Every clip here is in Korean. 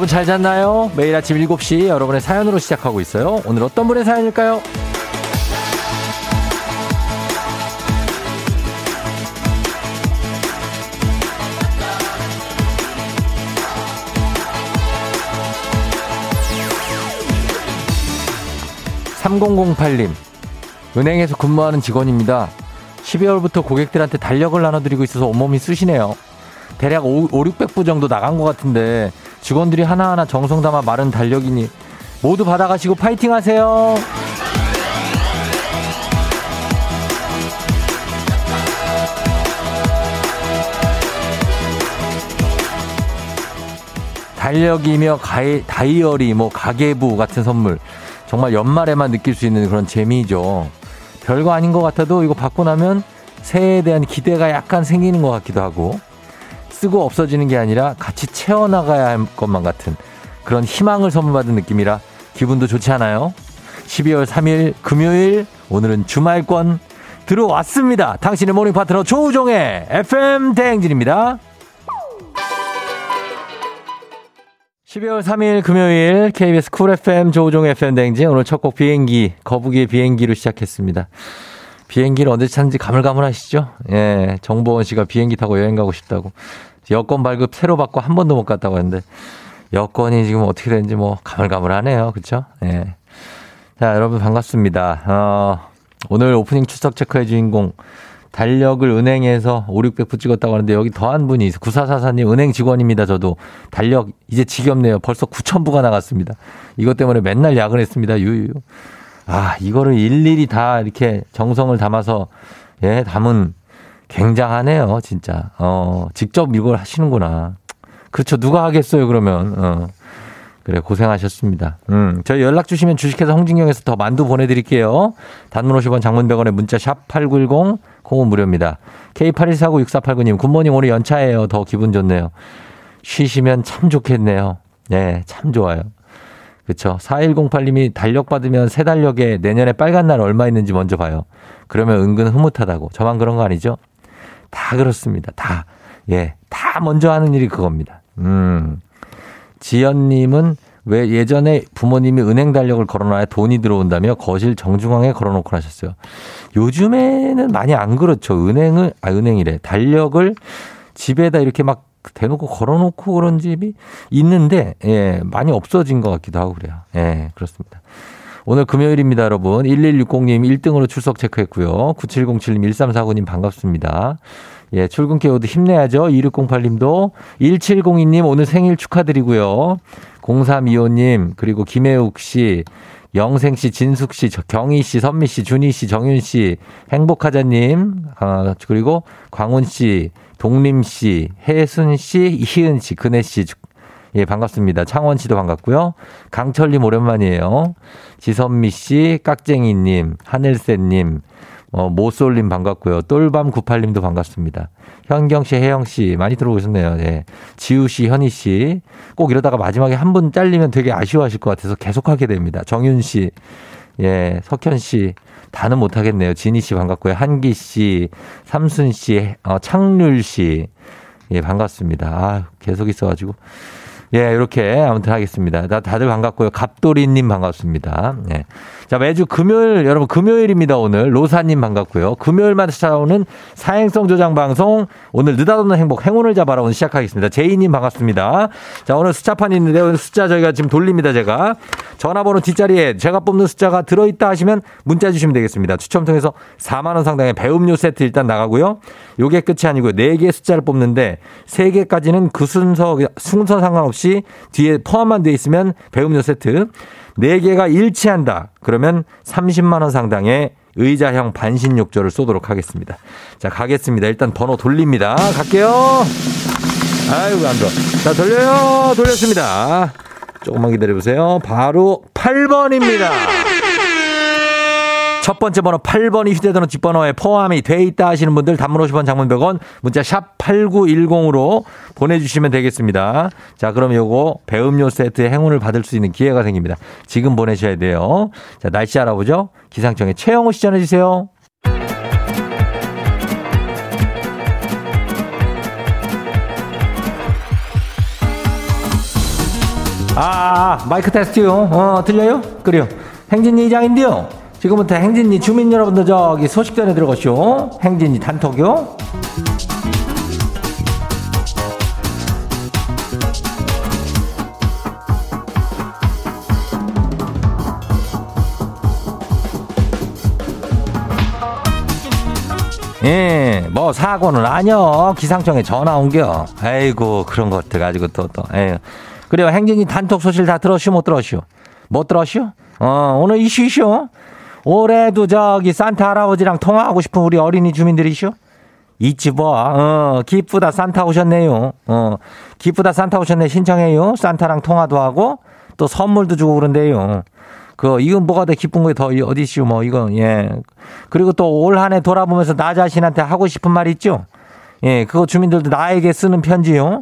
여러분 잘 잤나요? 매일 아침 7시 여러분의 사연으로 시작하고 있어요. 오늘 어떤 분의 사연일까요? 3008님, 은행에서 근무하는 직원입니다. 12월부터 고객들한테 달력을 나눠드리고 있어서 온몸이 쑤시네요. 대략 5, 5 600부 정도 나간 것 같은데 직원들이 하나하나 정성 담아 마른 달력이니 모두 받아가시고 파이팅 하세요. 달력이며 가이, 다이어리, 뭐 가계부 같은 선물 정말 연말에만 느낄 수 있는 그런 재미죠. 별거 아닌 것 같아도 이거 받고 나면 새해에 대한 기대가 약간 생기는 것 같기도 하고 쓰고 없어지는 게 아니라 같이 채워나가야 할 것만 같은 그런 희망을 선물받은 느낌이라 기분도 좋지 않아요? 12월 3일 금요일 오늘은 주말권 들어왔습니다. 당신의 모닝 파트너 조우종의 FM 대행진입니다. 12월 3일 금요일 KBS 쿨 FM 조우종 FM 대행진 오늘 첫 곡 비행기 거북이의 비행기로 시작했습니다. 비행기를 언제 찾는지 가물가물하시죠? 예, 정보원 씨가 비행기 타고 여행 가고 싶다고 여권 발급 새로 받고 한 번도 못 갔다고 했는데 여권이 지금 어떻게 되는지 뭐 가물가물하네요, 그렇죠? 예. 자, 여러분 반갑습니다. 어, 오늘 오프닝 출석 체크의 주인공 달력을 은행에서 5, 600부 찍었다고 하는데 여기 더한 분이 있어요. 9444님 은행 직원입니다. 저도 달력 이제 지겹네요. 벌써 9,000부가 나갔습니다. 이것 때문에 맨날 야근했습니다. 유유. 아, 이거를 일일이 다 이렇게 정성을 담아서 예, 담은 굉장하네요. 진짜. 어, 직접 이걸 하시는구나. 그렇죠. 누가 하겠어요, 그러면. 어. 그래, 고생하셨습니다. 음, 저희 연락 주시면 주식회사 홍진경에서 더 만두 보내드릴게요. 단문 50원 장문병원에 문자 샵 8910, 콩은 무료입니다. K81496489님, 굿모닝 오늘 연차예요. 더 기분 좋네요. 쉬시면 참 좋겠네요. 네, 참 좋아요. 그쵸. 4108님이 달력 받으면 새 달력에 내년에 빨간 날 얼마 있는지 먼저 봐요. 그러면 은근 흐뭇하다고. 저만 그런 거 아니죠? 다 그렇습니다. 다. 예. 다 먼저 하는 일이 그겁니다. 음. 지연님은 왜 예전에 부모님이 은행 달력을 걸어놔야 돈이 들어온다며 거실 정중앙에 걸어놓고 하셨어요. 요즘에는 많이 안 그렇죠. 은행을, 아, 은행이래. 달력을 집에다 이렇게 막 대놓고 걸어놓고 그런 집이 있는데, 예, 많이 없어진 것 같기도 하고 그래요. 예, 그렇습니다. 오늘 금요일입니다, 여러분. 1160님 1등으로 출석 체크했고요. 9707님 1349님 반갑습니다. 예, 출근길 오도 힘내야죠. 2608님도 1702님 오늘 생일 축하드리고요. 0325님 그리고 김혜욱 씨 영생 씨, 진숙 씨, 경희 씨, 선미 씨, 준희 씨, 정윤 씨, 행복하자님, 아, 그리고 광훈 씨, 동림 씨, 혜순 씨, 이희은 씨, 근혜 씨, 예, 반갑습니다. 창원 씨도 반갑고요. 강철님 오랜만이에요. 지선미 씨, 깍쟁이님, 하늘새님, 어, 모쏠님 반갑고요. 똘밤98님도 반갑습니다. 현경 씨, 혜영 씨, 많이 들어오셨네요. 예. 지우 씨, 현희 씨. 꼭 이러다가 마지막에 한 분 잘리면 되게 아쉬워하실 것 같아서 계속하게 됩니다. 정윤 씨, 예, 석현 씨. 다는 못하겠네요. 진희 씨 반갑고요. 한기 씨, 삼순 씨, 어, 창률 씨. 예, 반갑습니다. 아, 계속 있어가지고. 예, 이렇게 아무튼 하겠습니다. 다, 다들 반갑고요. 갑돌이님 반갑습니다. 예. 자, 매주 금요일, 여러분, 금요일입니다, 오늘. 로사님 반갑고요. 금요일마다 찾아오는 사행성 조장 방송, 오늘 느닷없는 행복, 행운을 잡아라 오늘 시작하겠습니다. 제이님 반갑습니다. 자, 오늘 숫자판이 있는데, 오늘 숫자 저희가 지금 돌립니다, 제가. 전화번호 뒷자리에 제가 뽑는 숫자가 들어있다 하시면 문자 주시면 되겠습니다. 추첨 통해서 4만 원 상당의 배음료 세트 일단 나가고요. 요게 끝이 아니고요. 4개 숫자를 뽑는데, 3개까지는 그 순서, 순서 상관없이 뒤에 포함만 돼 있으면 배음료 세트. 4개가 일치한다. 그러면 30만 원 상당의 의자형 반신 욕조를 쏘도록 하겠습니다. 자, 가겠습니다. 일단 번호 돌립니다. 갈게요. 아이고, 안 들어. 자, 돌려요. 돌렸습니다. 조금만 기다려보세요. 바로 8번입니다. 첫 번째 번호 8번이 휴대전화 뒷번호에 포함이 돼 있다 하시는 분들 단문 50원 장문 100원 문자 샵 8910으로 보내주시면 되겠습니다. 자 그럼 요거 배음료 세트 행운을 받을 수 있는 기회가 생깁니다. 지금 보내셔야 돼요. 자 날씨 알아보죠. 기상청에 최영호 씨 전해주세요. 아, 마이크 테스트요. 어, 들려요? 그래요. 행진이 이장인데요. 지금부터 행진이 주민 여러분들 저기 소식 전해 들어가시오. 행진이 단톡요. 예, 뭐 사고는 아니여. 기상청에 전화 온겨. 아이고 그런 것들 가지고 또 또. 에휴. 그래요. 행진이 단톡 소식 다 들었슈 못 들었슈? 못 들었슈? 어 오늘 이슈 이슈. 올해도 저기 산타 할아버지랑 통화하고 싶은 우리 어린이 주민들이슈? 있지 뭐. 어 기쁘다 산타 오셨네요. 어 기쁘다 산타 오셨네 신청해요. 산타랑 통화도 하고 또 선물도 주고 그런데요. 그 이건 뭐가 더 기쁜 거에 더 어디시오 뭐 이건 예 그리고 또 올 한 해 돌아보면서 나 자신한테 하고 싶은 말 있죠 예 그거 주민들도 나에게 쓰는 편지요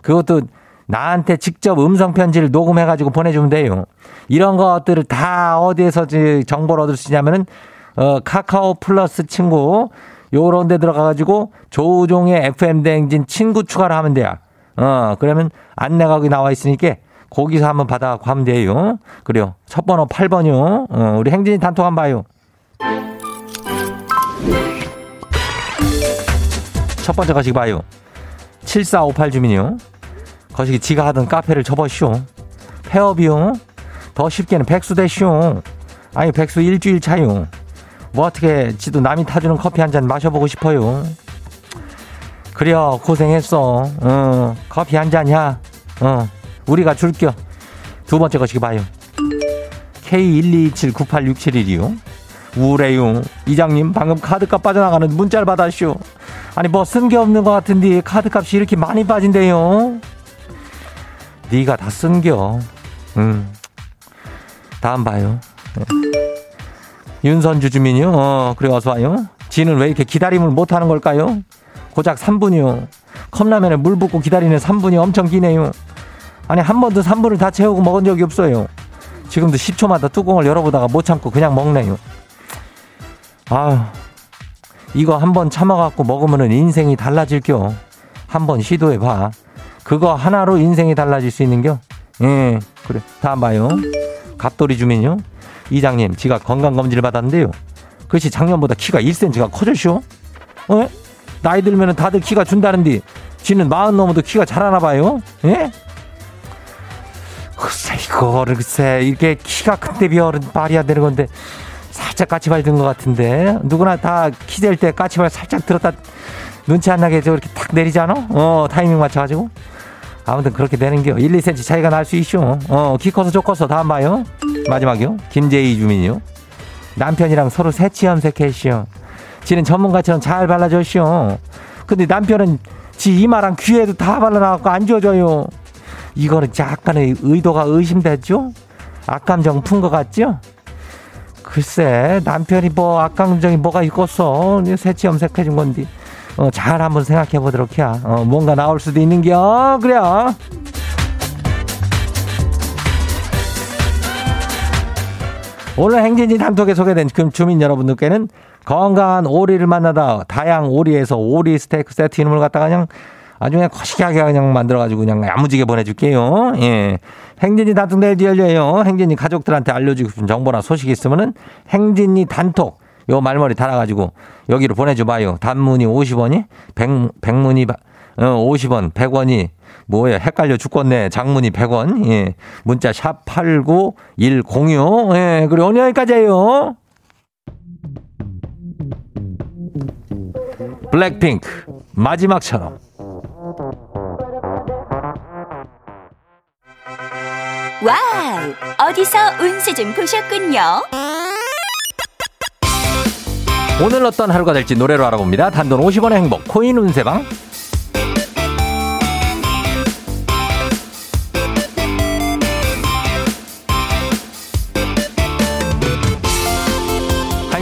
그것도 나한테 직접 음성 편지를 녹음해 가지고 보내주면 돼요 이런 것들을 다 어디에서 정보를 얻을 수 있냐면은 어 카카오 플러스 친구 요런 데 들어가 가지고 조우종의 FM 대행진 친구 추가를 하면 돼요 어 그러면 안내가 거기 나와 있으니까 거기서 한번 받아 갖고 하면 돼요. 그래요. 첫 번호 8번이요. 어, 우리 행진이 단톡 한번 봐요. 첫 번째 거시기 봐요. 7458 주민이요. 거시기 지가 하던 카페를 접어쇼. 폐업이요. 더 쉽게는 백수 대쇼. 아니 백수 일주일 차요. 뭐 어떻게 지도 남이 타주는 커피 한 잔 마셔보고 싶어요. 그래요 고생했어. 어, 커피 한 잔이야. 어. 우리가 줄겨. 두 번째 것이 봐요. K127986712요. 우울해요. 이장님, 방금 카드값 빠져나가는 문자를 받았쇼. 아니, 뭐 쓴 게 없는 것 같은데 카드값이 이렇게 많이 빠진대요. 네가 다 쓴겨. 음. 다음 봐요. 네. 윤선주 주민이요. 어, 그래, 어서 와요. 지는 왜 이렇게 기다림을 못 하는 걸까요? 고작 3분이요. 컵라면에 물 붓고 기다리는 3분이 엄청 기네요. 아니 한 번도 3분을 다 채우고 먹은 적이 없어요. 지금도 10초마다 뚜껑을 열어보다가 못 참고 그냥 먹네요. 아 이거 한 번 참아갖고 먹으면 인생이 달라질겨. 한번 시도해봐. 그거 하나로 인생이 달라질 수 있는겨? 예, 그래. 다음 봐요. 갑돌이 주민요. 이장님, 지가 건강검진을 받았는데요. 그것이 작년보다 키가 1cm가 커졌쇼? 어? 나이 들면 다들 키가 준다는데, 지는 마흔 넘어도 키가 자라나 봐요? 예? 글쎄 이거를 글쎄 이게 키가 큰데 비어는 말이야 되는 건데 살짝 까치발 든 것 같은데 누구나 다 키 될 때 까치발 살짝 들었다 눈치 안 나게 저렇게 탁 내리잖아? 어 타이밍 맞춰가지고? 아무튼 그렇게 되는 게 1, 2cm 차이가 날수 어키 커서 좋 커서 다음 봐요. 마지막이요. 김재희 주민이요. 남편이랑 서로 새치 염색했시오 지는 전문가처럼 잘 발라줬시오 근데 남편은 지 이마랑 귀에도 다 발라놔갖고 안 지워져요. 이거는 약간의 의도가 의심되죠? 악감정 푼 것 같죠? 글쎄 남편이 뭐 악감정이 뭐가 있겠어? 새치 염색해준 건데 어, 잘 한번 생각해 보도록 해야 어, 뭔가 나올 수도 있는겨 그래요 오늘 행진지 단톡에 소개된 주민 여러분들께는 건강한 오리를 만나다 다양 오리에서 오리 스테이크 세트 이름을 갖다가 그냥 아주 그냥 거시기하게 그냥 만들어가지고 그냥 야무지게 보내줄게요. 예. 행진이 단톡 내일도 열려요. 행진이 가족들한테 알려주고 싶은 정보나 소식 있으면은 행진이 단톡 요 말머리 달아가지고 여기로 보내줘봐요. 단문이 50원이, 백, 백문이 어, 50원, 100원이 뭐야 헷갈려 죽겠네. 장문이 100원. 예. 문자 샵 89106. 예. 그리고 오늘 여기까지예요. 블랙핑크 마지막처럼 wow! 어디서 운세 좀 보셨군요. 오늘 어떤 하루가 될지 노래로 알아봅니다. 단돈 50원의 행복 코인 운세방.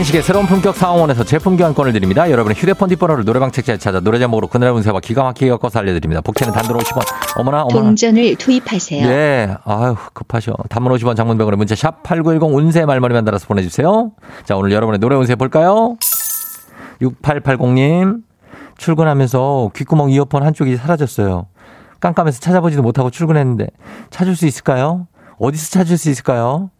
한식의 새로운 품격 상황원에서 제품 교환권을 드립니다. 여러분의 휴대폰 뒷번호를 노래방 책자에 찾아 노래 제목으로 그날 운세와 기가 막히게 엮어서 알려드립니다. 복채는 단돈 50원. 어머나 어머나. 동전을 투입하세요. 네. 아유 급하셔. 단문 50원 장문병원에 문자 샵 8910 운세 말머리만 달아서 보내주세요. 자 오늘 여러분의 노래 운세 볼까요? 6880님 출근하면서 귓구멍 이어폰 한쪽이 사라졌어요. 깜깜해서 찾아보지도 못하고 출근했는데 찾을 수 있을까요? 어디서 찾을 수 있을까요?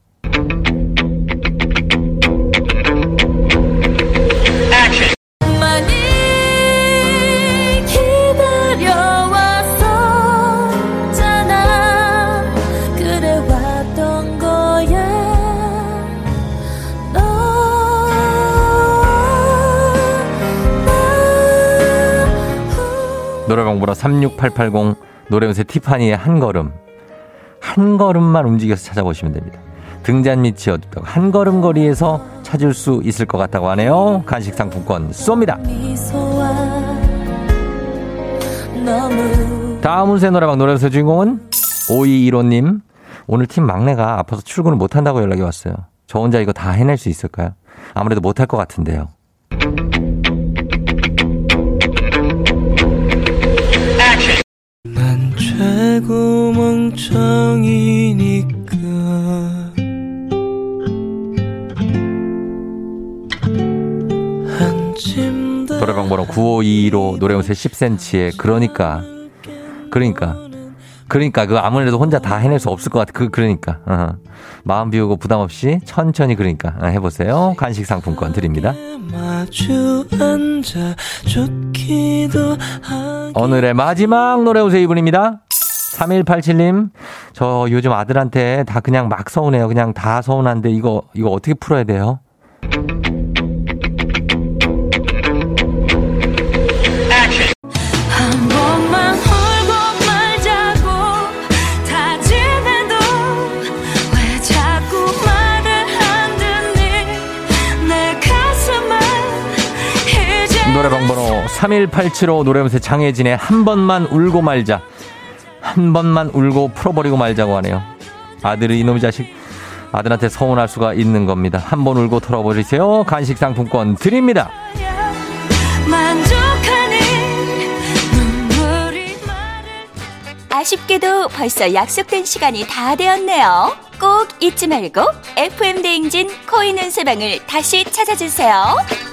36880 노래연세 티파니의 한 걸음. 한 걸음만 움직여서 찾아보시면 됩니다. 등잔 밑이 어둡다고 한 걸음 거리에서 찾을 수 있을 것 같다고 하네요. 간식 상품권 쏩니다. 다음 운세 노래방 노래연세 주인공은 5215님. 오늘 팀 막내가 아파서 출근을 못한다고 연락이 왔어요. 저 혼자 이거 다 해낼 수 있을까요? 아무래도 못할 것 같은데요. 최고 멍청이니까 노래방 번호 9522로 노래음새 10cm에 그러니까 그러니까 그러니까 그 아무래도 혼자 다 해낼 수 없을 것 같아. 그 그러니까 어. 마음 비우고 부담 없이 천천히 그러니까 어, 해보세요. 간식 상품권 드립니다. 오늘의 마지막 노래 오세요 이분입니다. 3187님, 저 요즘 아들한테 다 그냥 막 서운해요. 그냥 다 서운한데 이거, 이거 어떻게 풀어야 돼요? 노래방 번호 31875 노래음새 장혜진의 한 번만 울고 말자. 한 번만 울고 풀어버리고 말자고 하네요. 아들이 이놈의 자식 아들한테 서운할 수가 있는 겁니다. 한 번 울고 털어버리세요. 간식 상품권 드립니다. 아쉽게도 벌써 약속된 시간이 다 되었네요. 꼭 잊지 말고 FM 대행진 코인 은세방을 다시 찾아주세요.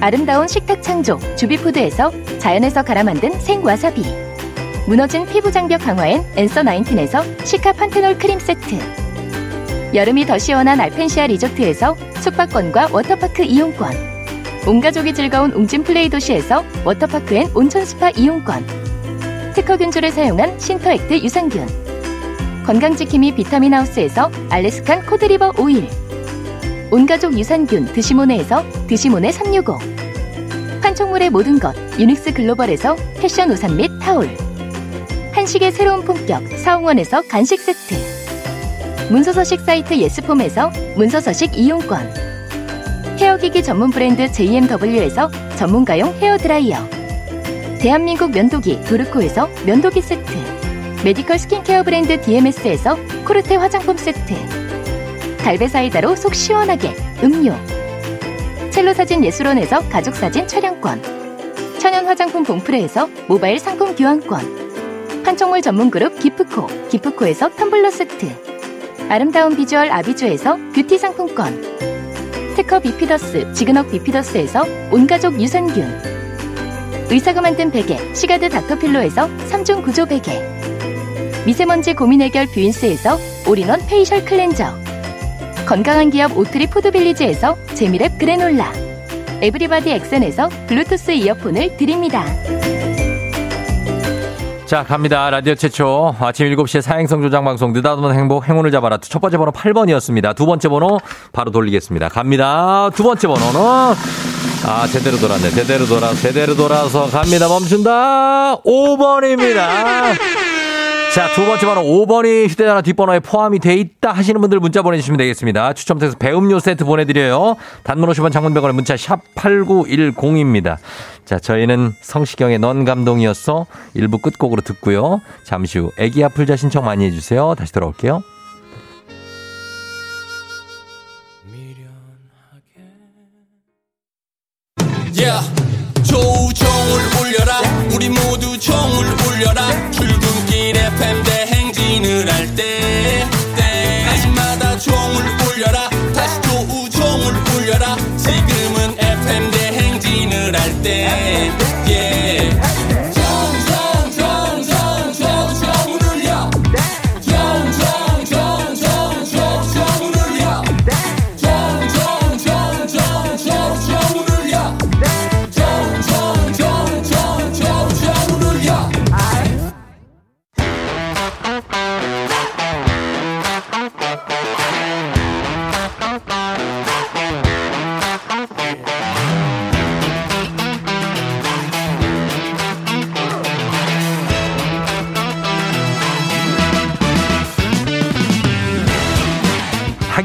아름다운 식탁 창조 주비푸드에서 자연에서 갈아 만든 생와사비. 무너진 피부 장벽 강화엔 엔서 나인틴에서 시카 판테놀 크림 세트. 여름이 더 시원한 알펜시아 리조트에서 숙박권과 워터파크 이용권. 온가족이 즐거운 웅진 플레이 도시에서 워터파크엔 온천 스파 이용권. 특허균주를 사용한 신터액트 유산균. 건강지킴이 비타민하우스에서 Alaskan cod liver oil 온가족 유산균 드시모네에서 드시모네 365 판촉물의 모든 것 유닉스 글로벌에서 패션 우산 및 타올. 한식의 새로운 품격 사홍원에서 간식 세트. 문서서식 사이트 예스폼에서 문서서식 이용권. 헤어기기 전문 브랜드 JMW에서 전문가용 헤어드라이어. 대한민국 면도기 도르코에서 면도기 세트. 메디컬 스킨케어 브랜드 DMS에서 코르테 화장품 세트 갈배사이다로 속 시원하게 음료. 첼로 사진 예술원에서 가족사진 촬영권. 천연 화장품 봉프레에서 모바일 상품 교환권. 판촉물 전문 그룹 기프코 기프코에서 텀블러 세트. 아름다운 비주얼 아비주에서 뷰티 상품권. 특허 비피더스 지그넉 비피더스에서 온가족 유산균. 의사가 만든 베개 시가드 닥터필로에서 3중 구조 베개. 미세먼지 고민 해결 뷰인스에서 all-in-one facial cleanser 건강한 기업 오트리 푸드빌리지에서 재미랩 그래놀라 에브리바디 엑센에서 블루투스 이어폰을 드립니다. 자, 갑니다. 라디오 최초 아침 7시에 사행성 조장 방송 느닷없는 행복 행운을 잡아라. 첫 번째 번호 8번이었습니다. 두 번째 번호 바로 돌리겠습니다. 갑니다. 두 번째 번호는 아, 제대로 돌았네. 제대로 돌아, 제대로 돌아서 갑니다. 멈춘다. 5번입니다. 자, 두 번째 번호 5번이 휴대전화 뒷번호에 포함이 돼 있다 하시는 분들 문자 보내주시면 되겠습니다. 추첨 통해서 배음료 세트 보내드려요. 단문 50원 장문백원의 문자 샵 8910입니다. 자, 저희는 성시경의 넌 감동이었어. 일부 끝곡으로 듣고요. 잠시 후 애기 아플자 신청 많이 해주세요. 다시 돌아올게요. Yeah. 조우종을 울려라 우리 모두 종을 울려라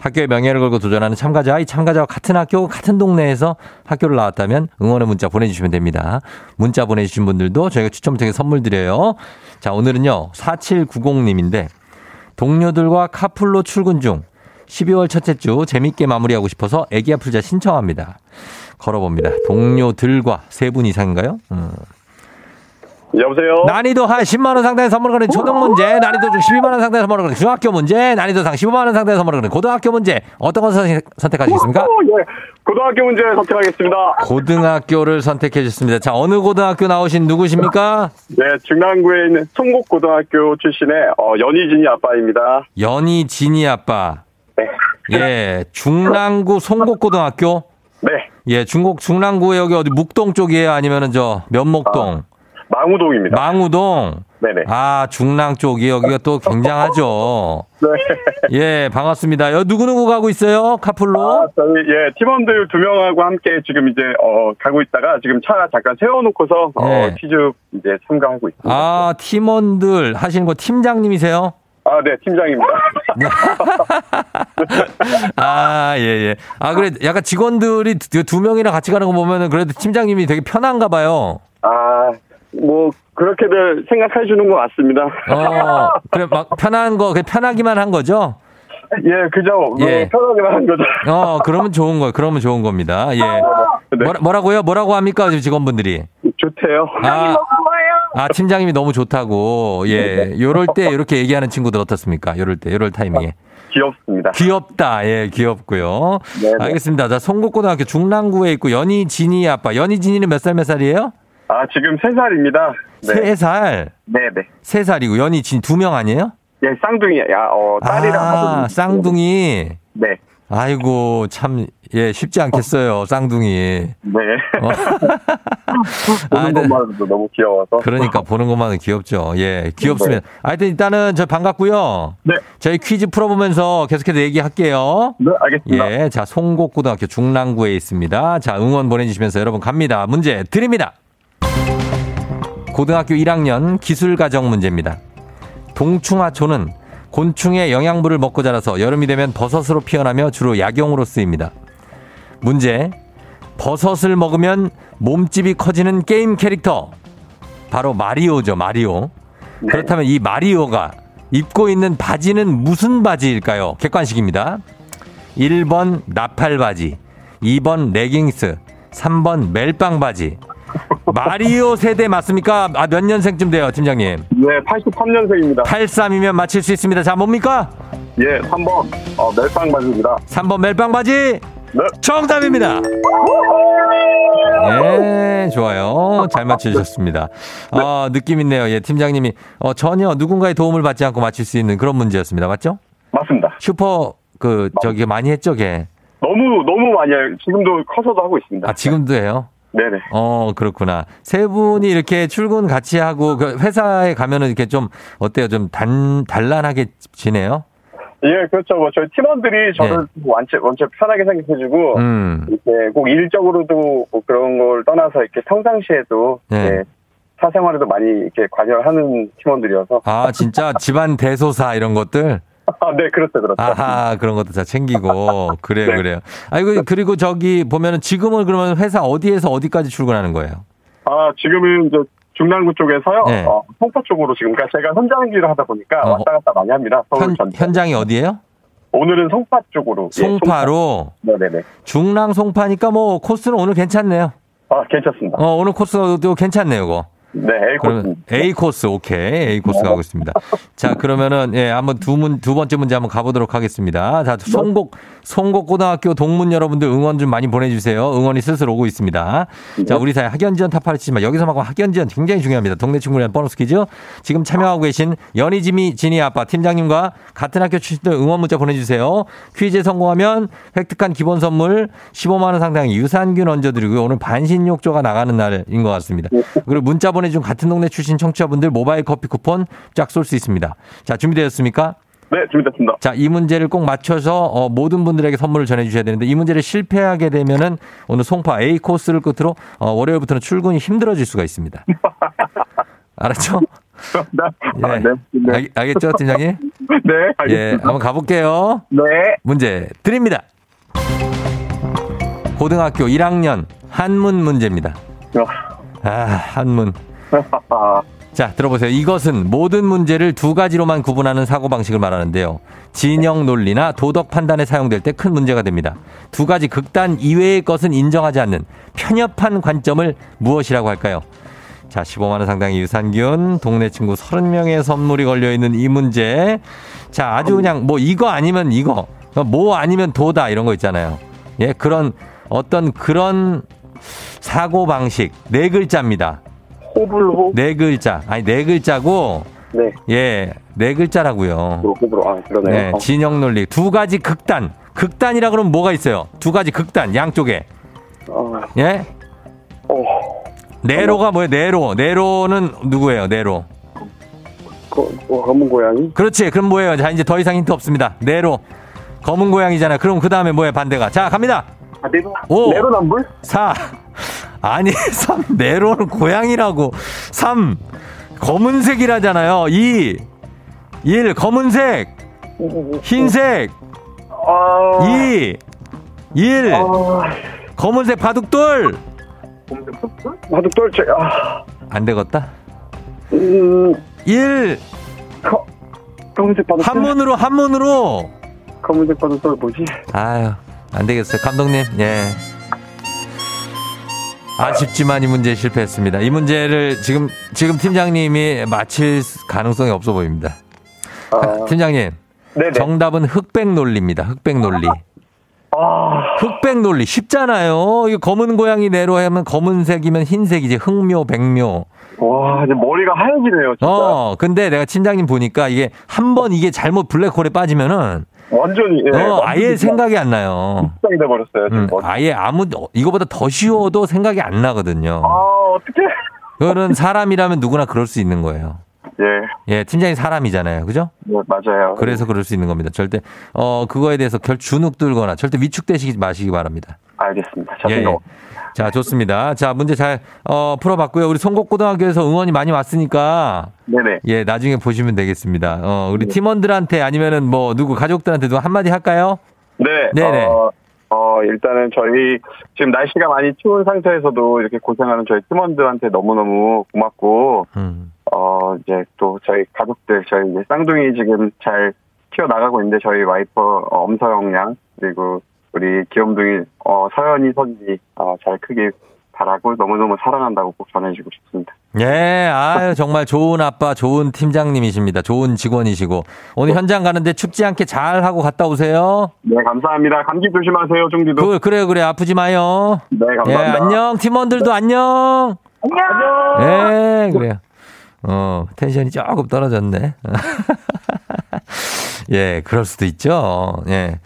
학교의 명예를 걸고 도전하는 참가자, 이 참가자와 같은 학교, 같은 동네에서 학교를 나왔다면 응원의 문자 보내주시면 됩니다. 문자 보내주신 분들도 저희가 추첨 통해 선물 드려요. 자, 오늘은요, 4790님인데, 동료들과 카풀로 출근 중 12월 첫째 주 재밌게 마무리하고 싶어서 애기야 풀자 신청합니다. 걸어봅니다. 동료들과 세 분 이상인가요? 음. 여보세요? 난이도 한 10만 원 상당의 선물을 거는 초등 문제, 난이도 중 12만 원 상당의 선물을 거는 중학교 문제, 난이도 상 15만 원 상당의 선물을 거는 고등학교 문제. 어떤 것을 선택하시겠습니까? 오, 예. 고등학교 문제 선택하겠습니다. 고등학교를 선택해 주셨습니다. 자, 어느 고등학교 나오신 누구십니까? 네, 중랑구에 있는 송곡고등학교 출신의 어, 연희진이 아빠입니다. 연희 진이 아빠. 네. 예, 중랑구 송곡고등학교. 네, 예, 중곡 중랑구에 여기 어디 묵동 쪽이에요? 아니면은 저 면목동, 망우동입니다. 망우동. 네네. 아, 중랑 쪽이 여기가 또 굉장하죠. 네. 예, 반갑습니다. 여 누구 누구 가고 있어요? 카풀로? 아, 저희, 예, 팀원들 두 명하고 함께 지금 이제, 어, 가고 있다가 지금 차 잠깐 세워놓고서, 어, 네. 퀴즈 이제 참가하고 있습니다. 아, 팀원들 하시는 거 팀장님이세요? 아, 네, 팀장입니다. 아, 예, 예. 아, 그래. 약간 직원들이 두- 두 명이나 같이 가는 거 보면은 그래도 팀장님이 되게 편한가 봐요. 아, 뭐, 그렇게들 생각해 주는 것 같습니다. 어, 그래, 막 편한 거, 편하기만 한 거죠? 예, 그죠. 뭐 예. 편하게만 한 거죠. 어, 그러면 좋은 거예요. 그러면 좋은 겁니다. 예. 네. 뭐라, 뭐라고요? 뭐라고 합니까? 직원분들이. 좋대요. 아, 아, 팀장님이 너무 좋다고. 네, 예. 요럴 때 이렇게 얘기하는 친구들 어떻습니까? 요럴 때, 요럴 타이밍에. 귀엽습니다. 귀엽다. 예, 귀엽고요. 네네. 알겠습니다. 자, 송곡고등학교 중랑구에 있고 연희 진이 아빠. 연희 진이는 몇 살 몇 살이에요? 아, 지금 세살입니다 세 살. 네네. 세 살이고 연희 진두명 아니에요? 예, 쌍둥이야. 어, 딸이랑 아. 쌍둥이. 네. 아이고, 참, 예, 쉽지 않겠어요, 쌍둥이. 네. 어. 아, 보는 근데- 것만으로도 너무 귀여워서. 그러니까 보는 것만은 귀엽죠. 예, 귀엽습니다. 하여튼 일단은 저 반갑고요. 네. 저희 퀴즈 풀어보면서 계속해서 얘기할게요. 네, 알겠습니다. 예, 자, 송곡고등학교 중랑구에 있습니다. 자, 응원 보내주시면서 여러분 갑니다. 문제 드립니다. 고등학교 1학년 기술가정 문제입니다. 동충하초는 곤충의 영양분을 먹고 자라서 여름이 되면 버섯으로 피어나며 주로 약용으로 쓰입니다. 문제. 버섯을 먹으면 몸집이 커지는 게임 캐릭터. 바로 마리오죠, 마리오. 그렇다면 이 마리오가 입고 있는 바지는 무슨 바지일까요? 객관식입니다. 1번 나팔 바지, 2번 레깅스, 3번 멜빵 바지. 마리오 세대 맞습니까? 아, 몇 년생쯤 돼요, 팀장님? 네, 83년생입니다. 83이면 맞힐 수 있습니다. 자, 뭡니까? 예, 3번, 어, 멜빵 바지입니다. 3번 멜빵 바지. 네. 정답입니다. 예, 좋아요. 잘 맞춰주셨습니다. 어, 느낌 있네요. 예, 팀장님이 어, 전혀 누군가의 도움을 받지 않고 맞출 수 있는 그런 문제였습니다. 맞죠? 맞습니다. 슈퍼 그 저기 많이 했죠, 걔. 너무 너무 많이 해요. 지금도 커서도 하고 있습니다. 아 지금도 해요? 네네. 어 그렇구나. 세 분이 이렇게 출근 같이 하고 그 회사에 가면은 이렇게 좀 어때요? 좀 단 단란하게 지내요? 예, 그렇죠. 뭐 저희 팀원들이 저를 원체 원체 편하게 생각해주고 네. 음. 이렇게 꼭 일적으로도 뭐 그런 걸 떠나서 이렇게 평상시에도 네. 예, 사생활에도 많이 이렇게 관여를 하는 팀원들이어서 아 진짜 집안 대소사 이런 것들. 아, 네, 그렇죠, 그렇죠. 아하 그런 것도 다 챙기고 그래요 네. 그래요. 아이고 그리고 저기 보면은 지금은 그러면 회사 어디에서 어디까지 출근하는 거예요? 아, 지금은 이제 중랑구 쪽에서요. 네. 어, 송파 쪽으로 지금 그러니까 제가 현장 일을 하다 보니까 어, 왔다 갔다 많이 합니다. 서울 현, 전. 현장이 어디예요? 오늘은 송파 쪽으로. 예, 송파로 송파. 네네네. 중랑 송파니까 뭐 코스는 오늘 괜찮네요. 아, 괜찮습니다. 어 오늘 코스도 괜찮네요, 그거. 네, A 코스. A 코스 오케이 A 코스 가고 있습니다. 자 그러면은 예 한번 두 문 두 번째 문제 한번 가보도록 하겠습니다. 자 송곡 송곡 고등학교 동문 여러분들 응원 좀 많이 보내주세요. 응원이 슬슬 오고 있습니다. 자 우리 사회 학연 지원 타파르치지만 여기서만 학연 지원 굉장히 중요합니다. 동네 친구랑 보너스 퀴즈 지금 참여하고 계신 연희지미 진이 아빠 팀장님과 같은 학교 출신들 응원 문자 보내주세요. 퀴즈에 성공하면 획득한 기본 선물 15만 원 상당의 유산균 얹어드리고요. 오늘 반신욕조가 나가는 날인 것 같습니다. 그리고 문자 보내 준 같은 동네 출신 청취자분들 모바일 커피 쿠폰 쫙 쏠 수 있습니다. 자 준비되었습니까? 네, 준비됐습니다. 자, 이 문제를 꼭 맞춰서 어, 모든 분들에게 선물을 전해주셔야 되는데 이 문제를 실패하게 되면은 오늘 송파 A 코스를 끝으로 어, 월요일부터는 출근이 힘들어질 수가 있습니다. 알았죠? 네, 예. 아, 네, 네, 알, 알겠죠, 팀장님? 네, 예, 알겠습니다. 한번 가볼게요. 네. 문제 드립니다. 고등학교 1학년 한문 문제입니다. 아, 한문. 아, 자, 들어보세요. 이것은 모든 문제를 두 가지로만 구분하는 사고방식을 말하는데요. 진영 논리나 도덕 판단에 사용될 때 큰 문제가 됩니다. 두 가지 극단 이외의 것은 인정하지 않는 편협한 관점을 무엇이라고 할까요? 자, 15만원 상당의 유산균, 동네 친구 30명의 선물이 걸려있는 이 문제. 자, 아주 그냥 뭐 이거 아니면 이거, 뭐 아니면 도다 이런 거 있잖아요. 예, 그런 어떤 그런 사고방식. 네 글자입니다. 호불호. 네 글자. 아니, 네 글자고, 네, 예, 네 글자라고요. 호불호, 호불호. 아, 그러네요. 네, 어. 진영 논리. 두 가지 극단. 극단이라 그러면 뭐가 있어요? 두 가지 극단, 양쪽에. 어, 예? 어, 네로가 뭐예요? 네로. 네로는 누구예요? 네로. 그, 어, 검은 고양이? 그렇지. 그럼 뭐예요? 자, 이제 더 이상 힌트 없습니다. 네로. 검은 고양이잖아요. 그럼 그 다음에 뭐예요? 반대가. 자, 갑니다. 아, 네로. 오. 네로남불? 4. 아니, 3. 네로는 고양이라고. 3. 검은색이라잖아요. 2. 1. 검은색. 흰색. 아, 2. 1. 아, 검은색 바둑돌. 바둑돌, 제, 아, 안 되겠다. 음, 1. 커, 검은색 바둑돌. 한문으로, 한문으로. 검은색 바둑돌 뭐지? 아유, 안 되겠어요. 감독님, 예. 아쉽지만 이 문제에 실패했습니다. 이 문제를 지금, 지금 팀장님이 맞힐 가능성이 없어 보입니다. 아, 팀장님, 네네. 정답은 흑백 논리입니다. 흑백 논리. 아, 흑백 논리 쉽잖아요. 이거 검은 고양이 내로 하면 검은색이면 흰색이지. 흑묘, 백묘. 와, 이제 머리가 하얘지네요, 진짜. 어, 근데 내가 팀장님 보니까 이게 한 번 이게 잘못 블랙홀에 빠지면은 완전히, 예. 어, 아예 완전히 생각이 안 나요. 시작이 돼 버렸어요, 지금. 음, 아예 아무 이거보다 더 쉬워도 생각이 안 나거든요. 아, 어떡해. 그거는 사람이라면 누구나 그럴 수 있는 거예요. 예, 예, 팀장이 사람이잖아요. 그죠? 네, 맞아요. 그래서 그럴 수 있는 겁니다. 절대 어 그거에 대해서 결 주눅 들거나 절대 위축되시지 마시기 바랍니다. 알겠습니다. 예, 자신감. 예. 자, 좋습니다. 자, 문제 잘 어, 풀어봤고요. 우리 송곡고등학교에서 응원이 많이 왔으니까 네네. 예, 나중에 보시면 되겠습니다. 어, 우리 팀원들한테 아니면은 뭐 누구 가족들한테도 한마디 할까요? 네. 네네. 어, 어, 일단은 저희 지금 날씨가 많이 추운 상태에서도 이렇게 고생하는 저희 팀원들한테 너무너무 고맙고, 음. 어, 이제 또 저희 가족들, 저희 이제 쌍둥이 지금 잘 키워나가고 있는데 저희 와이퍼 어, 엄서영 양, 그리고 우리 귀염둥이, 어, 서연이 선지, 어, 잘 크길 바라고 너무너무 사랑한다고 꼭 전해주고 싶습니다. 예, 아유, 정말 좋은 아빠, 좋은 팀장님이십니다. 좋은 직원이시고. 오늘 현장 가는데 춥지 않게 잘 하고 갔다 오세요. 네, 감사합니다. 감기 조심하세요, 종디도. 그, 그래, 그래. 아프지 마요. 네, 예, 감사합니다. 안녕. 팀원들도 안녕. 안녕. 예, 그래요. 어, 텐션이 조금 떨어졌네. 예, 그럴 수도 있죠. 예.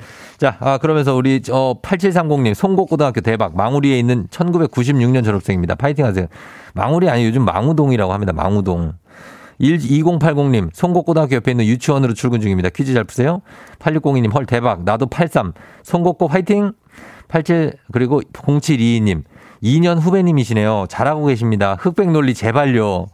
자, 아, 그러면서 우리, 어, 8730님, 송곡고등학교 대박, 망우리에 있는 1996년 졸업생입니다. 파이팅 하세요. 망우리 아니, 요즘 망우동이라고 합니다. 망우동. 2080님, 송곡고등학교 옆에 있는 유치원으로 출근 중입니다. 퀴즈 잘 푸세요. 8602님, 헐, 대박. 나도 83. 송곡고 화이팅! 87, 그리고 0722님, 2년 후배님이시네요. 잘하고 계십니다. 흑백 논리 제발요.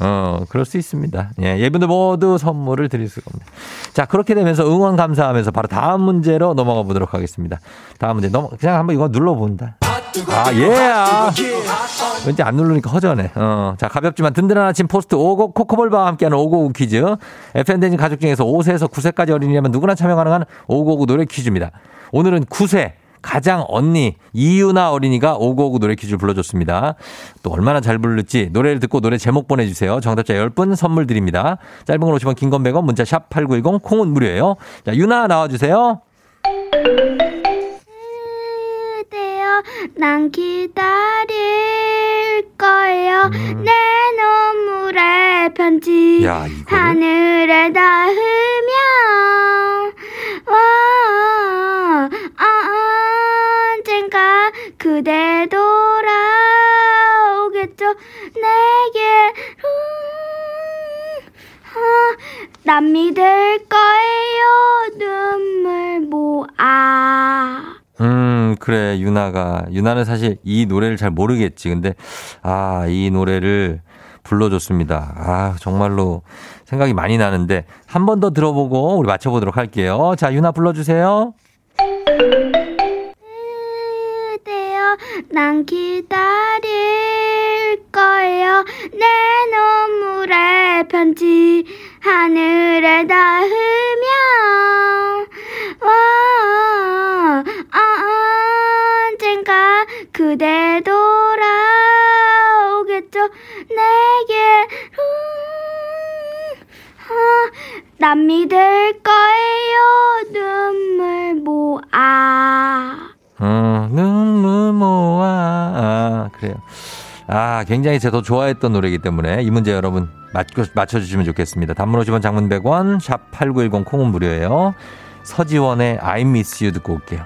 어, 그럴 수 있습니다. 예, 예분들 모두 선물을 드릴 수가 없네요. 자, 그렇게 되면서 응원 감사하면서 바로 다음 문제로 넘어가 보도록 하겠습니다. 다음 문제 넘어, 그냥 한번 이거 눌러본다. 아, 예. 아. 왠지 안 누르니까 허전해. 어. 자, 가볍지만 든든한 아침 포스트 오고 코코볼바와 함께하는 오고구 퀴즈. FN대진 가족 중에서 5세에서 9세까지 어린이라면 누구나 참여 가능한 오고구 노래 퀴즈입니다. 오늘은 9세. 가장 언니 이유나 어린이가 오고오고 노래 퀴즈를 불러줬습니다. 또 얼마나 잘 부를지 노래를 듣고 노래 제목 보내주세요. 정답자 10분 선물 드립니다. 짧은 건 50원 긴건 100원 문자 샵 8910 콩은 무료예요. 자 유나 나와주세요. 그대여 난 기다릴 거예요 내 눈물의 편지 음. 야? 하늘에 닿으면 와, 언젠가 그대 돌아오겠죠 내게 음, 아, 난 믿을 거예요 눈물 모아 음, 그래, 유나가. 유나는 사실 이 노래를 잘 모르겠지. 근데, 아, 이 노래를 불러줬습니다. 아, 정말로 생각이 많이 나는데, 한 번 더 들어보고 우리 맞춰보도록 할게요. 자, 유나 불러주세요. 그대여 난 기다릴 거예요. 내 눈물의 편지 하늘에 닿으면 와, 언젠가 그대 돌아오겠죠. 내게 음, 아, 난 믿을 거예요 눈물 모아 음, 눈물 모아. 아, 그래요. 아, 굉장히 제가 더 좋아했던 노래이기 때문에 이 문제 여러분 맞, 맞춰주시면 좋겠습니다. 단문 50원 장문 100원, 샵 8910 콩은 무료예요. 서지원의 I miss you 듣고 올게요.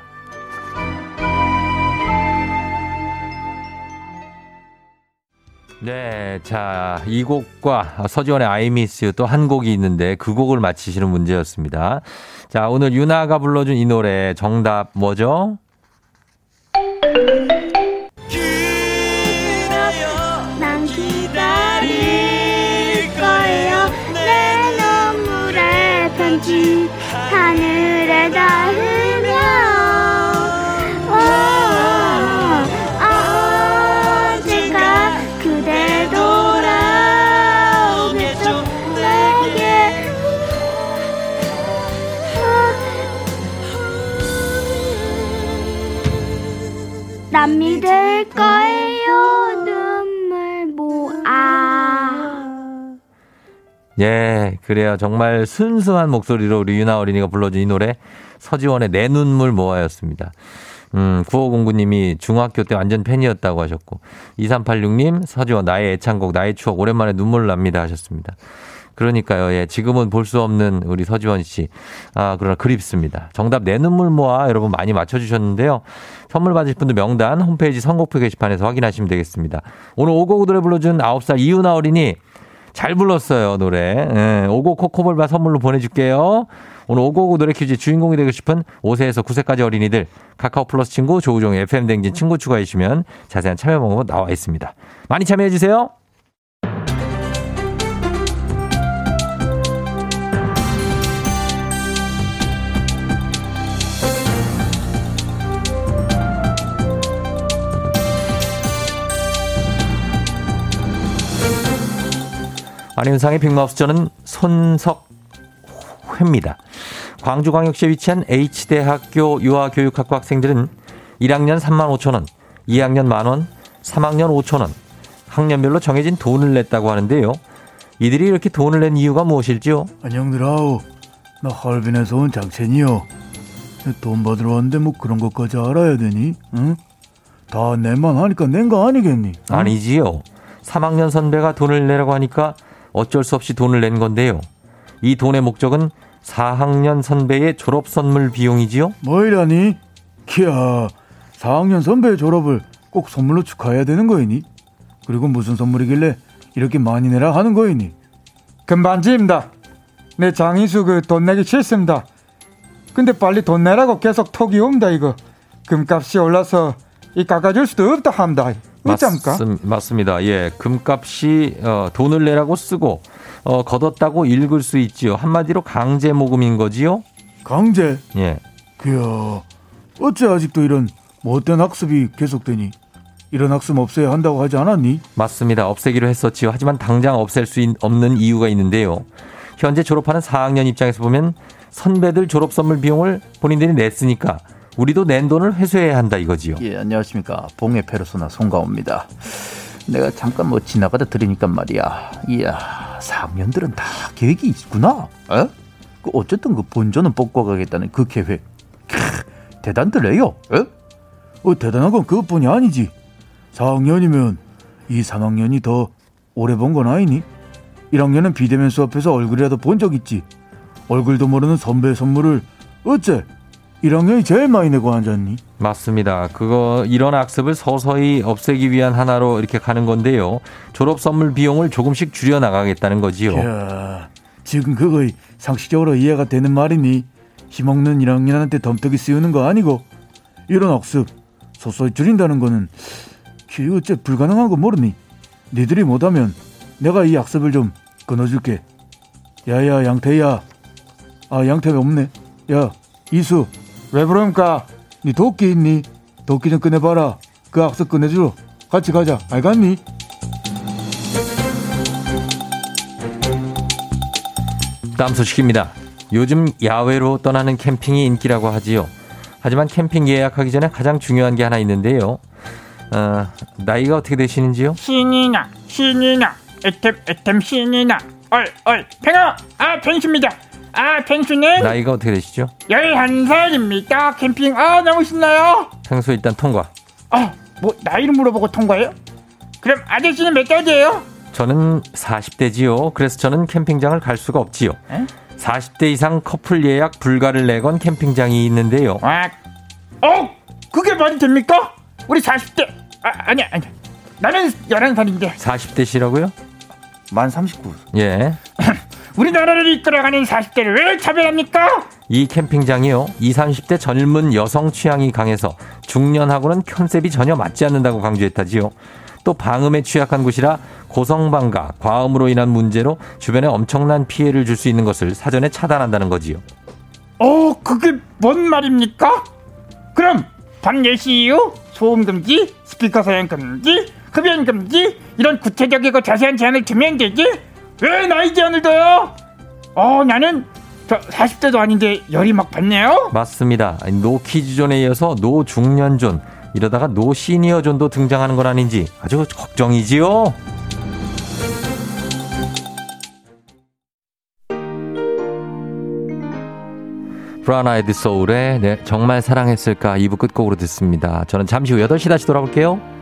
네, 자, 이 곡과 서지원의 I miss you 또 한 곡이 있는데 그 곡을 맞히시는 문제였습니다. 자, 오늘 유나가 불러준 이 노래 정답 뭐죠? 예, 그래요. 정말 순수한 목소리로 우리 유나 어린이가 불러준 이 노래 서지원의 내 눈물 모아였습니다. 음, 9509님이 중학교 때 완전 팬이었다고 하셨고 2386님 서지원 나의 애창곡 나의 추억 오랜만에 눈물 납니다 하셨습니다. 그러니까요. 예, 지금은 볼 수 없는 우리 서지원 씨. 아, 그러나 그립습니다. 정답 내 눈물 모아 여러분 많이 맞춰주셨는데요. 선물 받으실 분들 명단 홈페이지 선곡표 게시판에서 확인하시면 되겠습니다. 오늘 오곡 노래 불러준 9살 이유나 어린이 잘 불렀어요, 노래. 예, 오곡 코코볼바 선물로 보내줄게요. 오늘 오곡 노래 퀴즈 주인공이 되고 싶은 5세에서 9세까지 어린이들 카카오 플러스 친구 조우종의 FM 댕진 친구 추가해 주시면 자세한 참여 방법 나와 있습니다. 많이 참여해 주세요. 안윤상의 빅마우스 저는 손석회입니다. 광주광역시에 위치한 H대학교 유아교육학과 학생들은 1학년 3만 5천 원, 2학년 만 원, 3학년 5천 원, 학년별로 정해진 돈을 냈다고 하는데요. 이들이 이렇게 돈을 낸 이유가 무엇일지요? 안녕들하오. 나 할빈에서 온 장첸이요. 돈 받으러 왔는데 뭐 그런 것까지 알아야 되니? 응? 다 내만 하니까 낸 거 아니겠니? 응? 아니지요. 3학년 선배가 돈을 내라고 하니까 어쩔 수 없이 돈을 낸 건데요. 이 돈의 목적은 4학년 선배의 졸업 선물 비용이지요? 뭐이라니? 키야 4학년 선배의 졸업을 꼭 선물로 축하해야 되는 거이니? 그리고 무슨 선물이길래 이렇게 많이 내라 하는 거이니? 금반지입니다. 내 장인수 그 돈 내기 싫습니다. 근데 빨리 돈 내라고 계속 톡이 옵니다 이거. 금값이 올라서 이 깎아줄 수도 없다 어쩝니까? 맞습, 맞습 니다. 예, 금값이 어, 돈을 내라고 쓰고 어, 걷었다고 읽을 수 있지요. 한마디로 강제 모금인 거지요. 강제? 예, 그야 어째 아직도 이런 못된 학습이 계속되니? 이런 학습 없애야 한다고 하지 않았니? 맞습니다. 없애기로 했었지요. 하지만 당장 없앨 수 있- 없는 이유가 있는데요. 현재 졸업하는 4학년 입장에서 보면 선배들 졸업 선물 비용을 본인들이 냈으니까 우리도 낸 돈을 회수해야 한다 이거지요. 예, 안녕하십니까. 봉해 페르소나 송가호입니다. 내가 잠깐 뭐 지나가다 들으니까 말이야. 이야, 4학년들은 다 계획이 있구나. 에? 그 어쨌든 그 본전은 뽑고 가겠다는 그 계획. 크, 대단들래요. 에? 어, 대단한 건 그것뿐이 아니지. 4학년이면 이 3학년이 더 오래 본 건 아니니? 1학년은 비대면 수업에서 얼굴이라도 본 적 있지. 얼굴도 모르는 선배 선물을 어째 1학년이 제일 많이 내고 앉았니? 맞습니다. 그거 이런 학습을 서서히 없애기 위한 하나로 이렇게 가는 건데요. 졸업 선물 비용을 조금씩 줄여 나가겠다는 거지요. 이야, 지금 그거 상식적으로 이해가 되는 말이니? 힘없는 1학년한테 덤떡이 씌우는 거 아니고 이런 학습 서서히 줄인다는 거는 키 어째 불가능한 거 모르니? 니들이 못하면 내가 이 학습을 좀 끊어줄게. 야야 양태야. 아 양태 가 없네. 야 이수 왜 그럽니까? 니 도끼 있니? 도끼 좀 꺼내봐라. 그 학습 꺼내주러 같이 가자. 알겠니? 다음 소식입니다. 요즘 야외로 떠나는 캠핑이 인기라고 하지요. 하지만 캠핑 예약하기 전에 가장 중요한 게 하나 있는데요. 어, 나이가 어떻게 되시는지요? 신이 나 신이 나 애템 애템 신이 나 얼얼 팽아 아 펭수입니다 아 펭수는 나이가 어떻게 되시죠? 11살입니다 캠핑 아 너무 신나요 평소 일단 통과. 아 뭐 나이를 물어보고 통과해요? 그럼 아저씨는 몇 살이에요? 저는 40대지요. 그래서 저는 캠핑장을 갈 수가 없지요. 에? 40대 이상 커플 예약 불가를 내건 캠핑장이 있는데요. 와, 어 그게 말이 됩니까? 우리 40대 아 아니야 아니야 나는 11살인데 40대시라고요? 만 39. 예. 우리나라를 이끌어가는 40대를 왜 차별합니까? 이 캠핑장이요. 20, 30대 젊은 여성 취향이 강해서 중년하고는 컨셉이 전혀 맞지 않는다고 강조했다지요. 또 방음에 취약한 곳이라 고성방가, 과음으로 인한 문제로 주변에 엄청난 피해를 줄 수 있는 것을 사전에 차단한다는 거지요. 어, 그게 뭔 말입니까? 그럼 밤 10시 이후 소음 금지, 스피커 사용 금지, 흡연 금지 이런 구체적이고 자세한 제한을 두면 되지? 왜 나이 제한을 둬요? 어, 나는 저 40대도 아닌데 열이 막 받네요. 맞습니다. 노 키즈존에 이어서 노 중년존, 이러다가 노 시니어존도 등장하는 건 아닌지 아주 걱정이지요. 브라운 아이드 소울의 네, 정말 사랑했을까 2부 끝곡으로 듣습니다. 저는 잠시 후 8시 다시 돌아올게요.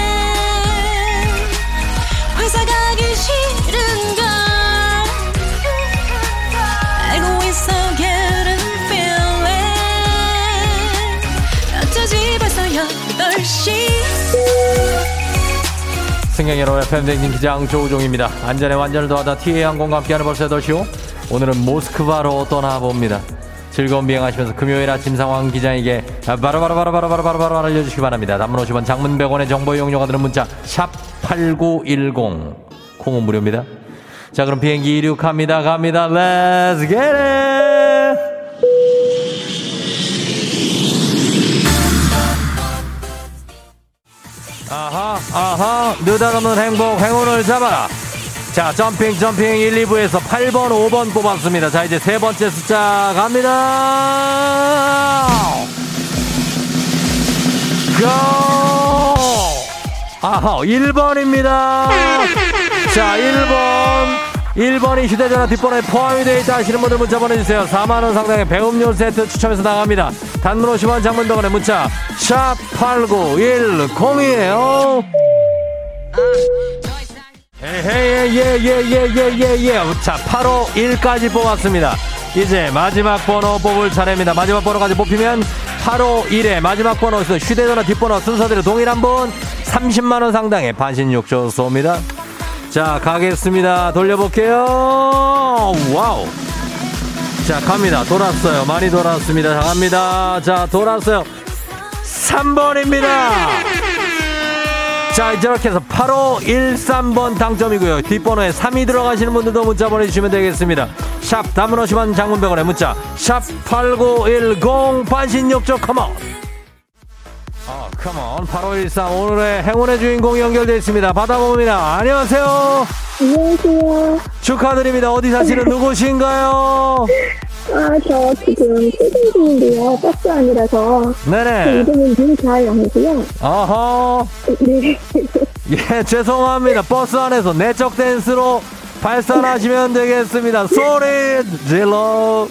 승경 여러분 FM 댕진 기장 조우종입니다. 안전에 완전을 더하다 TA 항공과 함께하는 벌써 8시요. 오늘은 모스크바로 떠나봅니다. 즐거운 비행하시면서 금요일 아침 상황 기장에게 바로바로바로바로바로바로 알려주시기 바랍니다. 단문 50원 장문 100원의 정보 이용료가 드는 문자 샵 8910 콩은 무료입니다. 자 그럼 비행기 이륙합니다. 갑니다. Let's get it! 아하, 느닷없는 행복, 행운을 잡아라. 자, 점핑, 점핑 1, 2부에서 8번, 5번 뽑았습니다. 자, 이제 세 번째 숫자 갑니다. 고! 아하, 1번입니다. 자, 1번. 1번이 휴대전화 뒷번호에 포함이 되어 있다 하시는 분들 문자 보내주세요. 4만원 상당의 배음료 세트 추첨해서 나갑니다. 단문 50원 장문동원의 문자 샵 8910이에요. 예예예예예예예예 자 8 5 1까지 뽑았습니다. 이제 마지막 번호 뽑을 차례입니다. 마지막 번호까지 뽑히면 8 5 1에 마지막 번호에서 휴대전화 뒷번호 순서대로 동일한 분 30만원 상당의 반신욕조 쏩니다. 자 가겠습니다. 돌려볼게요. wow. 자 갑니다. 돌았어요. 많이 돌았습니다. 자 갑니다. 자 돌았어요. 3번입니다 자, 이렇게 해서 8513번 당첨이고요. 뒷번호에 3이 들어가시는 분들도 문자 보내주시면 되겠습니다. 샵 담으시면 장문병원에 문자 샵 8910 반신욕조 컴온 아, 컴온 8513 오늘의 행운의 주인공이 연결되어 있습니다. 받아봅니다. 안녕하세요. 안녕하세요. 축하드립니다. 어디 사시는 누구신가요? 아, 저 지금 출근 중인데요. 버스 안이라서. 네네. 제 이름은 윤가영이고요. 어허. 네. 예, 죄송합니다. 버스 안에서 내적 댄스로 발산하시면 되겠습니다. 소리 질러.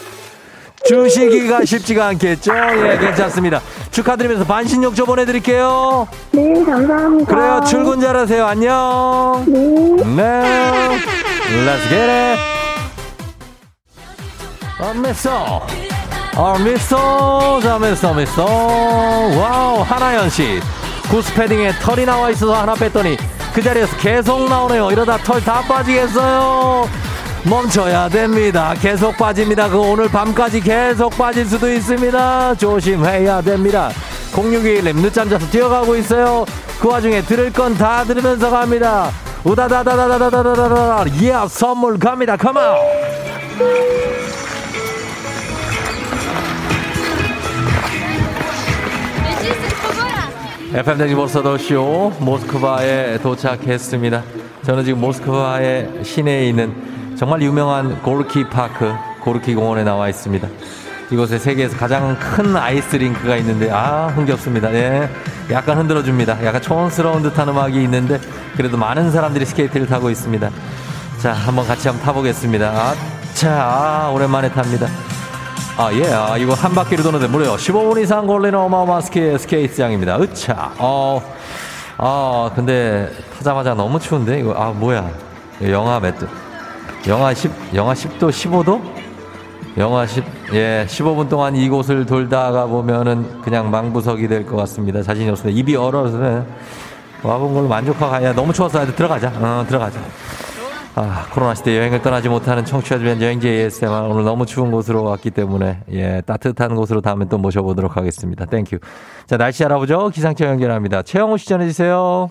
주시기가 쉽지가 않겠죠? 예, 괜찮습니다. 축하드리면서 반신욕조 보내드릴게요. 네, 감사합니다. 그래요, 출근 잘하세요. 안녕. 네. 네. Let's get it. 어, 미스터. 어, 미스터. 자, 미스터, 미스터. wow, 하나연 씨. 구스패딩에 털이 나와 있어서 하나 뺐더니 그 자리에서 계속 나오네요. 이러다 털 다 빠지겠어요. 멈춰야 됩니다. 계속 빠집니다. 그 오늘 밤까지 계속 빠질 수도 있습니다. 조심해야 됩니다. 0621님 늦잠 자서 뛰어가고 있어요. 그 와중에 들을 건 다 들으면서 갑니다. 우다다다다다다다다다 예 선물 갑니다. 컴온. FM 댕지 모스터더쇼 모스크바에 도착했습니다. 저는 지금 모스크바의 시내에 있는 정말 유명한 고르키 파크, 고르키 공원에 나와 있습니다. 이곳에 세계에서 가장 큰 아이스링크가 있는데 아 흥겹습니다. 예, 약간 흔들어줍니다. 약간 촌스러운 듯한 음악이 있는데 그래도 많은 사람들이 스케이트를 타고 있습니다. 자, 한번 같이 한번 타보겠습니다. 아, 자, 아, 오랜만에 탑니다. 아, 예, 아, 이거 한 바퀴를 도는데 무려 15분 이상 걸리는 어마어마한 스케, 스케이트장입니다. 으차, 어, 아, 근데 타자마자 너무 추운데? 이거, 아, 뭐야. 영하 몇 도? 영하 10, 영하 10도, 15도? 영하 10, 예, 15분 동안 이곳을 돌다가 보면은 그냥 망부석이 될 것 같습니다. 자신이 없습니다. 입이 얼어서 와본 걸로 만족하고 가야 너무 추워서 들어가자. 어, 들어가자. 아, 코로나 시대 여행을 떠나지 못하는 청취자들 위한 여행지 ASMR 오늘 너무 추운 곳으로 왔기 때문에 예, 따뜻한 곳으로 다음에 또 모셔보도록 하겠습니다. thank you. 자, 날씨 알아보죠. 기상청 연결합니다. 최영호 씨 전해주세요.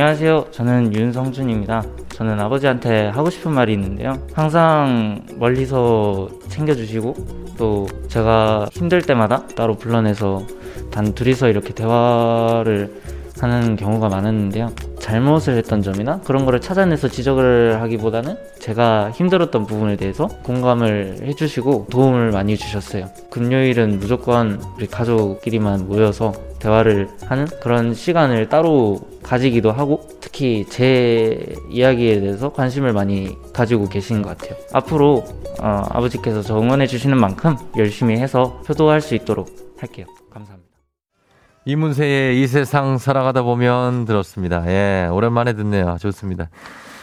안녕하세요. 저는 윤성준입니다. 저는 아버지한테 하고 싶은 말이 있는데요. 항상 멀리서 챙겨주시고 또 제가 힘들 때마다 따로 불러내서 단 둘이서 이렇게 대화를 하는 경우가 많았는데요. 잘못을 했던 점이나 그런 거를 찾아내서 지적을 하기보다는 제가 힘들었던 부분에 대해서 공감을 해주시고 도움을 많이 주셨어요. 금요일은 무조건 우리 가족끼리만 모여서 대화를 하는 그런 시간을 따로 가지기도 하고 특히 제 이야기에 대해서 관심을 많이 가지고 계신 것 같아요. 앞으로 어, 아버지께서 저 응원해 주시는 만큼 열심히 해서 효도할 수 있도록 할게요. 감사합니다. 이문세의 이 세상 살아가다 보면 들었습니다. 예, 오랜만에 듣네요. 좋습니다.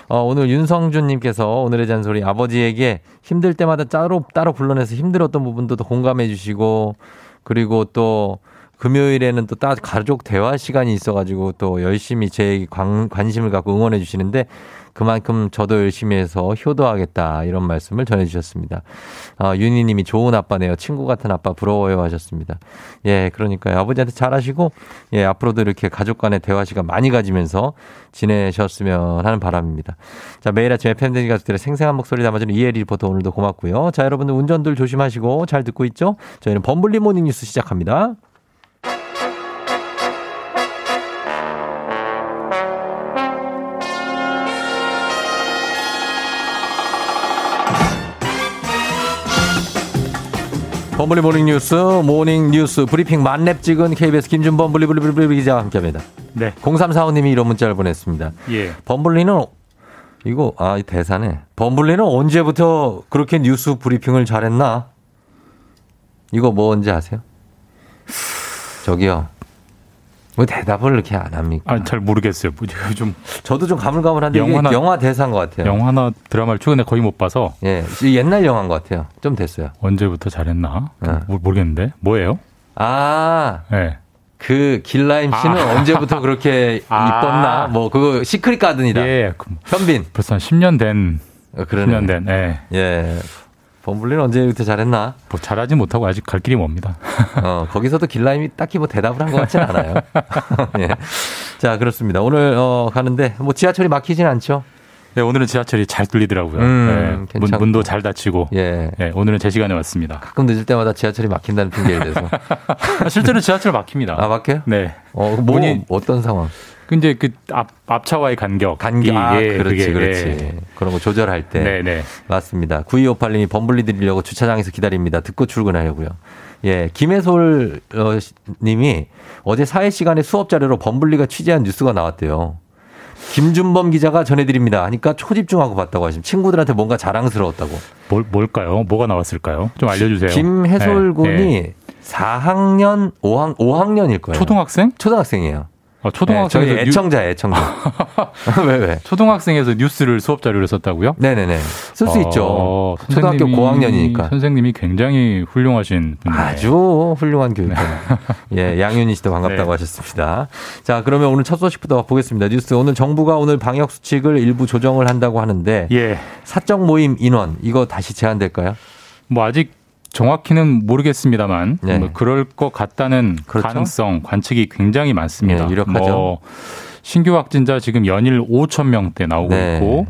어, 오늘 윤성준님께서 오늘의 잔소리 아버지에게 힘들 때마다 따로, 따로 불러내서 힘들었던 부분도 더 공감해 주시고, 그리고 또 금요일에는 또 따, 가족 대화 시간이 있어가지고 또 열심히 제 관, 관심을 갖고 응원해 주시는데 그만큼 저도 열심히 해서 효도하겠다 이런 말씀을 전해주셨습니다. 아, 윤희님이 좋은 아빠네요. 친구 같은 아빠 부러워요 하셨습니다. 예, 그러니까요. 아버지한테 잘하시고 예, 앞으로도 이렇게 가족 간의 대화 시간 많이 가지면서 지내셨으면 하는 바람입니다. 자, 매일 아침 FM댕지 가족들의 생생한 목소리 담아주는 이혜리 리포터 오늘도 고맙고요. 자, 여러분들 운전들 조심하시고 잘 듣고 있죠? 저희는 범블리 모닝 뉴스 시작합니다. 범블리 모닝 뉴스 모닝 뉴스 브리핑 만렙 찍은 KBS 김준범 블리블리블리 기자와 함께합니다. 네. 0345님이 이런 문자를 보냈습니다. 예. 범블리는 이거 아이 대사네. 범블리는 언제부터 그렇게 뉴스 브리핑을 잘했나? 이거 뭔지 아세요? 저기요. 왜 대답을 이렇게 안 합니까? 아, 잘 모르겠어요. 뭐, 좀 저도 좀 가물가물한데 영화나- 영화 대사인 것 같아요. 영화나 드라마를 최근에 거의 못 봐서 예, 이 옛날 영화인 것 같아요. 좀 됐어요. 언제부터 잘했나 네. 모- 모르겠는데 뭐예요? 아, 네. 그 길라임 씨는 아. 언제부터 그렇게 아. 이뻤나? 뭐 그거 시크릿 가든이다. 예, 그- 현빈. 벌써 한 10년 된 어, 그러네. 10년 된. 예. 예. 범블리는 언제부터 잘했나? 뭐 잘하지 못하고 아직 갈 길이 멉니다. 어, 거기서도 길라임이 딱히 뭐 대답을 한 것 같진 않아요. 예. 자, 그렇습니다. 오늘, 어, 가는데, 뭐 지하철이 막히진 않죠? 네, 오늘은 지하철이 잘 뚫리더라고요. 음, 네, 문, 괜찮고. 문도 잘 닫히고. 예. 네, 오늘은 제 시간에 왔습니다. 가끔 늦을 때마다 지하철이 막힌다는 핑계에 대해서. 아, 실제로 지하철 막힙니다. 아, 막혀요? 네. 어, 뭐, 문이- 어떤 상황? 그 이제 그 앞, 앞차와의 간격. 간격. 아, 예, 그렇지, 그게, 그렇지. 예. 그런 거 조절할 때. 네, 네. 맞습니다. 9258님이 범블리 드리려고 주차장에서 기다립니다. 듣고 출근하려고요. 예, 김혜솔 어, 시- 님이 어제 사회 시간에 수업 자료로 범블리가 취재한 뉴스가 나왔대요. 김준범 기자가 전해드립니다. 하니까 초집중하고 봤다고 하시면 친구들한테 뭔가 자랑스러웠다고. 뭘, 뭘까요? 뭐가 나왔을까요? 좀 알려주세요. 김혜솔 네, 군이 네. 4학년, 5학, 5학년일 거예요. 초등학생? 초등학생이에요. 아, 초등학생. 네, 저희 애청자, 애청자. 왜, 왜? 초등학생에서 뉴스를 수업 자료로 썼다고요? 네네네. 쓸수 어, 있죠. 초등학교 고학년이니까. 선생님이 굉장히 훌륭하신 분이에요. 아주 훌륭한 교육자. 예, 양윤희 씨도 반갑다고 네. 하셨습니다. 자, 그러면 오늘 첫 소식부터 보겠습니다. 뉴스. 오늘 정부가 오늘 방역 수칙을 일부 조정을 한다고 하는데 예. 사적 모임 인원 이거 다시 제한될까요? 뭐 아직 정확히는 모르겠습니다만 네. 뭐 그럴 것 같다는 그렇죠. 가능성 관측이 굉장히 많습니다. 예, 유력하죠. 뭐 신규 확진자 지금 연일 5천 명대 나오고 네. 있고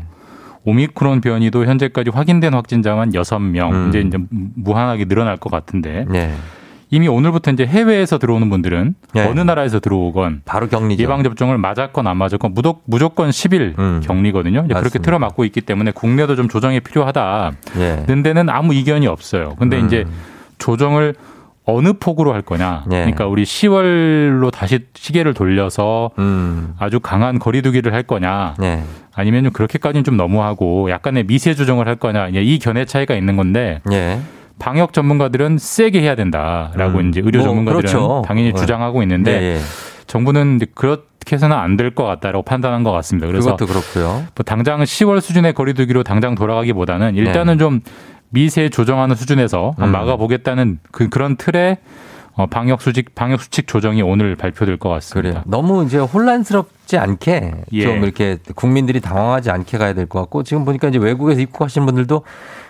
오미크론 변이도 현재까지 확인된 확진자만 6명 음. 이제 이제 무한하게 늘어날 것 같은데 네. 이미 오늘부터 이제 해외에서 들어오는 분들은 네. 어느 나라에서 들어오건 바로 격리죠. 예방 접종을 맞았건 안 맞았건 무조- 무조건 10일 음. 격리거든요. 이제 그렇게 맞습니다. 틀어 막고 있기 때문에 국내도 좀 조정이 필요하다. 예. 는 데는 아무 이견이 없어요. 근데 음. 이제 조정을 어느 폭으로 할 거냐. 예. 그러니까 우리 10월로 다시 시계를 돌려서 음. 아주 강한 거리두기를 할 거냐. 네. 아니면 좀 그렇게까지는 좀 너무하고 약간의 미세 조정을 할 거냐. 이 견해 차이가 있는 건데 예. 방역 전문가들은 세게 해야 된다라고 음. 이제 의료 뭐, 전문가들은 그렇죠. 당연히 네. 주장하고 있는데 네, 예. 정부는 그렇게 해서는 안 될 것 같다라고 판단한 것 같습니다. 그래서 그것도 그렇고요. 뭐 당장 10월 수준의 거리두기로 당장 돌아가기보다는 일단은 좀 미세 조정하는 수준에서 네. 음. 막아보겠다는 그 그런 틀의 어, 방역 수칙 방역 수칙 조정이 오늘 발표될 것 같습니다. 그래요. 너무 이제 혼란스럽지 않게 예. 좀 이렇게 국민들이 당황하지 않게 가야 될 것 같고 지금 보니까 이제 외국에서 입국하시는 분들도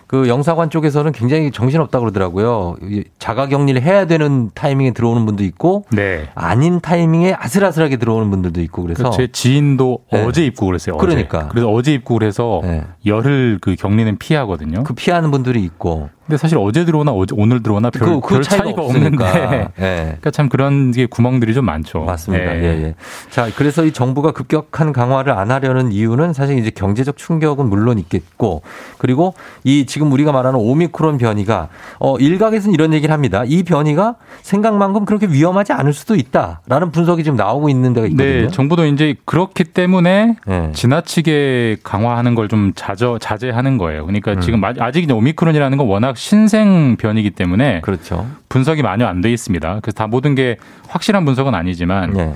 그 영사관 쪽에서는 굉장히 정신없다 그러더라고요. 이 자가 격리를 해야 되는 타이밍에 들어오는 분도 있고 네. 아닌 타이밍에 아슬아슬하게 들어오는 분들도 있고 그래서 제 지인도 네. 어제 입국을 했어요. 어제. 그러니까. 그래서 어제 입국을 해서 네. 열흘 그 격리는 피하거든요. 그 피하는 분들이 있고 근데 사실 어제 들어오나 어제 오늘 들어오나 별, 그, 그 별 차이가, 차이가. 없는데 예. 그러니까 참 그런 게 구멍들이 좀 많죠. 맞습니다. 예. 예, 예. 자, 그래서 이 정부가 급격한 강화를 안 하려는 이유는 사실 이제 경제적 충격은 물론 있겠고, 그리고 이 지금 우리가 말하는 오미크론 변이가 어 일각에서는 이런 얘기를 합니다. 이 변이가 생각만큼 그렇게 위험하지 않을 수도 있다라는 분석이 지금 나오고 있는 데가 있거든요. 네, 정부도 이제 그렇기 때문에 네. 지나치게 강화하는 걸 좀 자제하는 거예요. 그러니까 음. 지금 아직 이제 오미크론이라는 건 워낙 신생 변이기 때문에 그렇죠. 분석이 많이 안돼 있습니다. 그래서 다 모든 게 확실한 분석은 아니지만 네.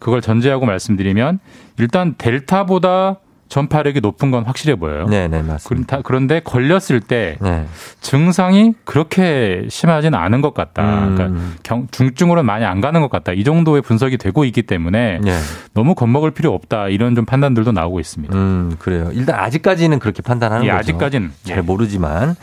그걸 전제하고 말씀드리면 일단 델타보다 전파력이 높은 건 확실해 보여요. 네, 네, 맞습니다. 그런- 그런데 걸렸을 때 네. 증상이 그렇게 심하지는 않은 것 같다. 음. 그러니까 경- 중증으로는 많이 안 가는 것 같다. 이 정도의 분석이 되고 있기 때문에 네. 너무 겁먹을 필요 없다. 이런 좀 판단들도 나오고 있습니다. 음, 그래요. 일단 아직까지는 그렇게 판단하는 예, 거죠. 아직까지는. 잘 모르지만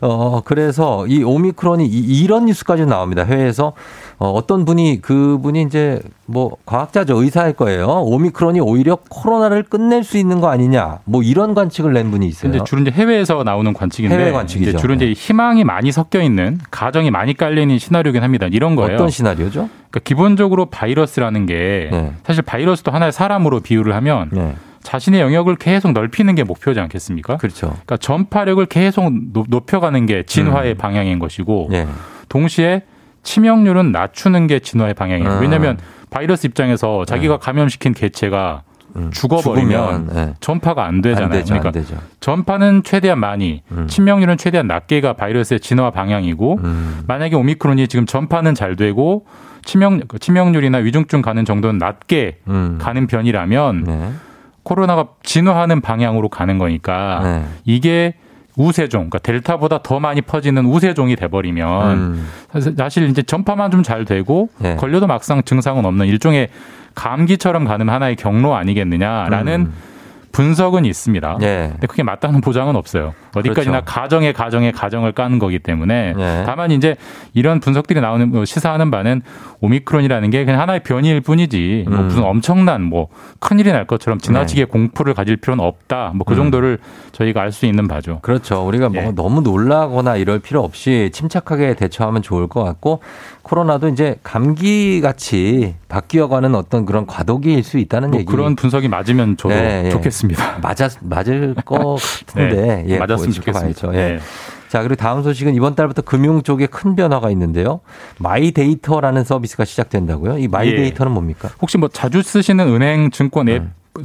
어 그래서 이 오미크론이 이, 런 뉴스까지 나옵니다. 해외에서 어, 어떤 분이 그분이 이제 뭐 과학자죠 의사일 거예요. 오미크론이 오히려 코로나를 끝낼 수 있는 거 아니냐. 뭐 이런 관측을 낸 분이 있어요. 근데 주로 이제 해외에서 나오는 관측인데 해외 관측이죠. 주로 이제 희망이 많이 섞여 있는 가정이 많이 깔려 있는 시나리오긴 합니다. 이런 거예요. 어떤 시나리오죠? 그러니까 기본적으로 바이러스라는 게 네. 사실 바이러스도 하나의 사람으로 비유를 하면 자신의 영역을 계속 넓히는 게 목표지 않겠습니까? 그렇죠. 그러니까 전파력을 계속 높- 높여가는 게 진화의 방향인 것이고 음. 네. 동시에 치명률은 낮추는 게 진화의 방향이에요. 음. 왜냐하면 바이러스 입장에서 자기가 감염시킨 개체가 죽어버리면 죽으면, 네. 전파가 안 되잖아요. 안 되죠, 그러니까 안. 전파는 최대한 많이, 음. 치명률은 최대한 낮게가 바이러스의 진화 방향이고 음. 만약에 오미크론이 지금 전파는 잘 되고 치명 치명률이나 위중증 가는 정도는 낮게 음. 가는 편이라면 네. 코로나가 진화하는 방향으로 가는 거니까 네. 이게 우세종, 그러니까 델타보다 더 많이 퍼지는 우세종이 돼버리면 음. 사실- 이제 전파만 좀 잘 되고 네. 걸려도 막상 증상은 없는 일종의 감기처럼 가는 하나의 경로 아니겠느냐라는 음. 분석은 있습니다. 네. 근데 그게 맞다는 보장은 없어요. 어디까지나 그렇죠. 가정의 가정의 가정을 까는 거기 때문에 네. 다만 이제 이런 분석들이 나오는 뭐 시사하는 바는 오미크론이라는 게 그냥 하나의 변이일 뿐이지 뭐 음. 무슨 엄청난 뭐 큰일이 날 것처럼 지나치게 공포를 가질 필요는 없다. 뭐그 네. 음. 정도를 저희가 알 수 있는 바죠. 그렇죠. 우리가 뭐 예. 너무 놀라거나 이럴 필요 없이 침착하게 대처하면 좋을 것 같고 코로나도 이제 감기 같이 바뀌어가는 어떤 그런 과도기일 수 있다는 뭐 얘기. 그런 분석이 맞으면 저도 네, 예. 좋겠습니다. 맞았 맞을 것 같은데 네, 예, 맞았으면. 좋겠습니다. 예. 네. 자 그리고 다음 소식은 이번 달부터 금융 쪽에 큰 변화가 있는데요. 마이데이터라는 서비스가 시작된다고요. 이 마이데이터는 뭡니까? 혹시 뭐 자주 쓰시는 은행 증권 앱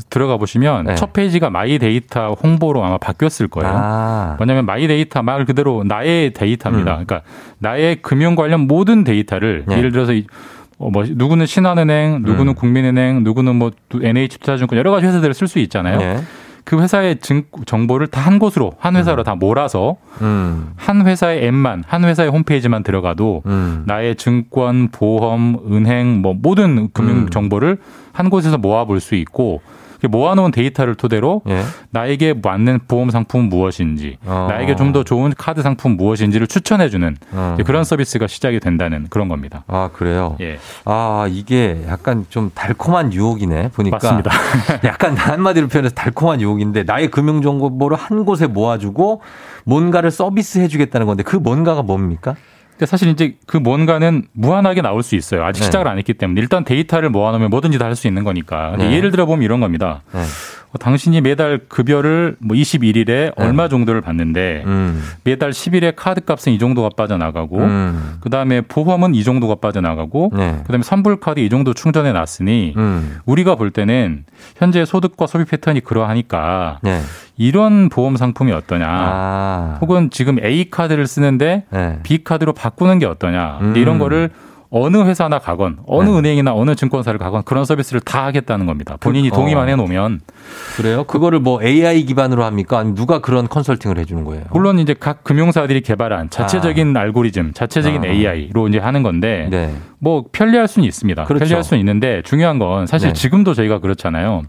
들어가 보시면 네. 첫 페이지가 마이 데이터 홍보로 아마 바뀌었을 거예요. 아. 뭐냐면 마이 데이터 말 그대로 나의 데이터입니다. 음. 그러니까 나의 금융 관련 모든 데이터를 네. 예를 들어서 이- 어, 뭐 누구는 신한은행, 누구는 음. 국민은행, 누구는 뭐 NH투자증권 여러 가지 회사들을 쓸 수 있잖아요. 네. 그 회사의 증, 정보를 다 한 곳으로 한 회사로 다 몰아서 음. 한 회사의 앱만 한 회사의 홈페이지만 들어가도 음. 나의 증권, 보험, 은행 뭐 모든 금융 음. 정보를 한 곳에서 모아볼 수 있고 그 모아놓은 데이터를 토대로 예. 나에게 맞는 보험 상품은 무엇인지, 어. 나에게 좀 더 좋은 카드 상품 무엇인지를 추천해주는 어. 그런 서비스가 시작이 된다는 그런 겁니다. 아 그래요. 예. 아 이게 약간 좀 달콤한 유혹이네 보니까. 맞습니다. 약간 한마디로 표현해서 달콤한 유혹인데 나의 금융 정보를 한 곳에 모아주고 뭔가를 서비스 해주겠다는 건데 그 뭔가가 뭡니까? 근데 사실 이제 그 뭔가는 무한하게 나올 수 있어요. 아직 네. 시작을 안 했기 때문에 일단 데이터를 모아놓으면 뭐든지 다 할 수 있는 거니까. 네. 예를 들어 보면 이런 겁니다. 네. 어, 당신이 매달 급여를 뭐 21일에 얼마 정도를 받는데 음. 매달 10일에 카드 값은 이 정도가 빠져나가고 음. 그다음에 보험은 이 정도가 빠져나가고 네. 그다음에 선불 카드 이 정도 충전해 놨으니 음. 우리가 볼 때는 현재 소득과 소비 패턴이 그러하니까 네. 이런 보험 상품이 어떠냐 아. 혹은 지금 A 카드를 쓰는데 네. B 카드로 바꾸는 게 어떠냐 음. 이런 거를 어느 회사나 가건 어느 네. 은행이나 어느 증권사를 가건 그런 서비스를 다 하겠다는 겁니다. 본인이 그- 동의만 어. 해놓으면 그래요? 그거를 뭐 AI 기반으로 합니까? 아니면 누가 그런 컨설팅을 해주는 거예요? 물론 이제 각 금융사들이 개발한 자체적인 알고리즘, 자체적인 아. AI로 이제 하는 건데 네. 뭐 편리할 수는 있습니다. 그렇죠. 편리할 수는 있는데 중요한 건 사실 네. 지금도 저희가 그렇잖아요.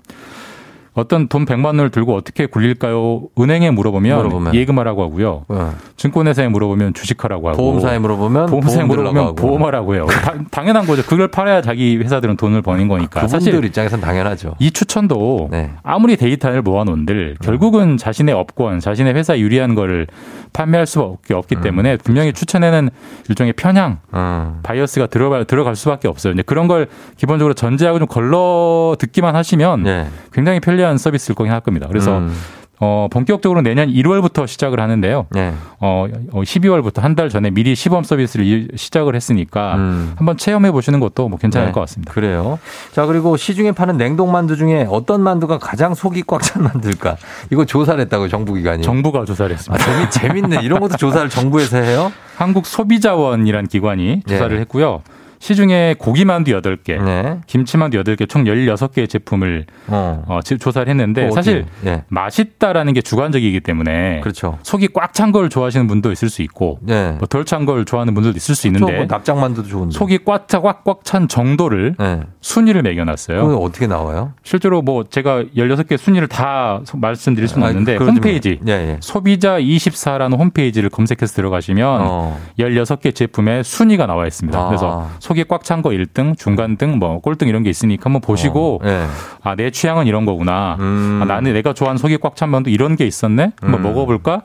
어떤 돈 100만 원을 들고 어떻게 굴릴까요? 은행에 물어보면, 물어보면. 예금하라고 하고요. 어. 증권회사에 물어보면 주식하라고 하고 보험사에 물어보면 보험사에 보험 물어보면 하고. 보험하라고 해요. 다- 당연한 거죠. 그걸 팔아야 자기 회사들은 돈을 버는 거니까. 그분들 사실 입장에선 당연하죠. 이 추천도 네. 아무리 데이터를 모아놓은들 결국은 자신의 업권, 자신의 회사 유리한 거를 판매할 수밖에 없기 음. 때문에 분명히 추천에는 일종의 편향, 음. bias가 들어갈, 들어갈 수밖에 없어요. 이제 그런 걸 기본적으로 전제하고 좀 걸러 듣기만 하시면 네. 굉장히 편리한 서비스일 거긴 할 겁니다. 그래서 음. 어, 본격적으로 내년 1월부터 시작을 하는데요. 네. 어, 12월부터 한 달 전에 미리 시범 서비스를 이- 시작을 했으니까 음. 한번 체험해 보시는 것도 뭐 괜찮을 네. 것 같습니다. 그래요. 자, 그리고 시중에 파는 냉동 만두 중에 어떤 만두가 가장 속이 꽉 찬 만두일까? 이거 조사를 했다고 정부기관이. 정부가 조사를 아, 했습니다. 재밌, 재밌네. 이런 것도 조사를 정부에서 해요? 한국 소비자원이라는 기관이 조사를 네. 했고요. 시중에 고기만두 8개, 네. 김치만두 8개, 총 16개의 제품을 어. 어, 지- 조사를 했는데 그거 사실 예. 맛있다라는 게 주관적이기 때문에 그렇죠. 속이 꽉 찬 걸 좋아하시는 분도 있을 수 있고 네. 뭐 덜찬 걸 좋아하는 분들도 있을 수저 있는데 뭐 납작만두도 좋은데. 속이 꽉꽉꽉 찬 정도를 네. 순위를 매겨놨어요. 그거 어떻게 나와요? 실제로 뭐 제가 16개 순위를 다 소- 말씀드릴 수는 아, 없는데 홈페이지 마. 예, 예. 소비자 24라는 홈페이지를 검색해서 들어가시면 어. 16개 제품의 순위가 나와 있습니다. 아. 그래서 속이 꽉 찬 거 1등, 중간 등, 뭐 꼴등 이런 게 있으니까 한번 보시고 어, 예. 아, 내 취향은 이런 거구나. 음. 아, 나는 내가 좋아하는 속이 꽉 찬 면도 이런 게 있었네. 한번 음. 먹어볼까?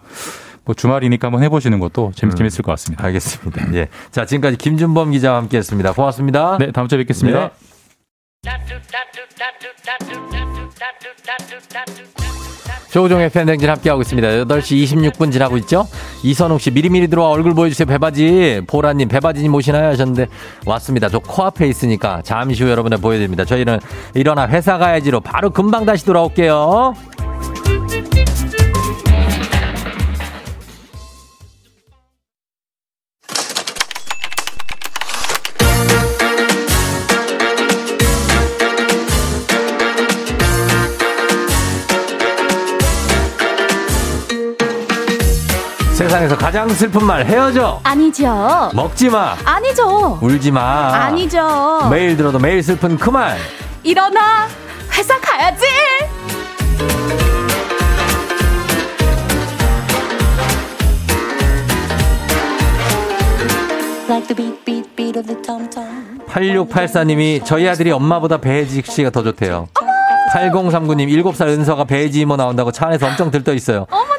뭐 주말이니까 한번 해보시는 것도 재밌, 음. 재밌을 것 같습니다. 알겠습니다. 예. 자, 지금까지 김준범 기자와 함께 했습니다. 고맙습니다. 네, 다음 주에 뵙겠습니다. 네. 조우종의 팬댕진 함께하고 있습니다. 8시 26분 지나고 있죠? 이선웅 씨, 미리미리 들어와 얼굴 보여주세요. 배바지. 보라님, 배바지님 오시나요? 하셨는데, 왔습니다. 저 코앞에 있으니까 잠시 후 여러분을 보여드립니다. 저희는 일어나 회사 가야지로 바로 금방 다시 돌아올게요. 세상에서 가장 슬픈 말 헤어져. 아니죠. 먹지 마. 아니죠. 울지 마. 아니죠. 매일 들어도 매일 슬픈 그 말. 일어나. 회사 가야지. Like the beat, beat, beat of the tom tom. 8684님이 저희 아들이 엄마보다 배혜지 씨가 더 좋대요. 8039님 7살 은서가 배혜지 이모 나온다고 차 안에서 엄청 들떠 있어요. 어머나.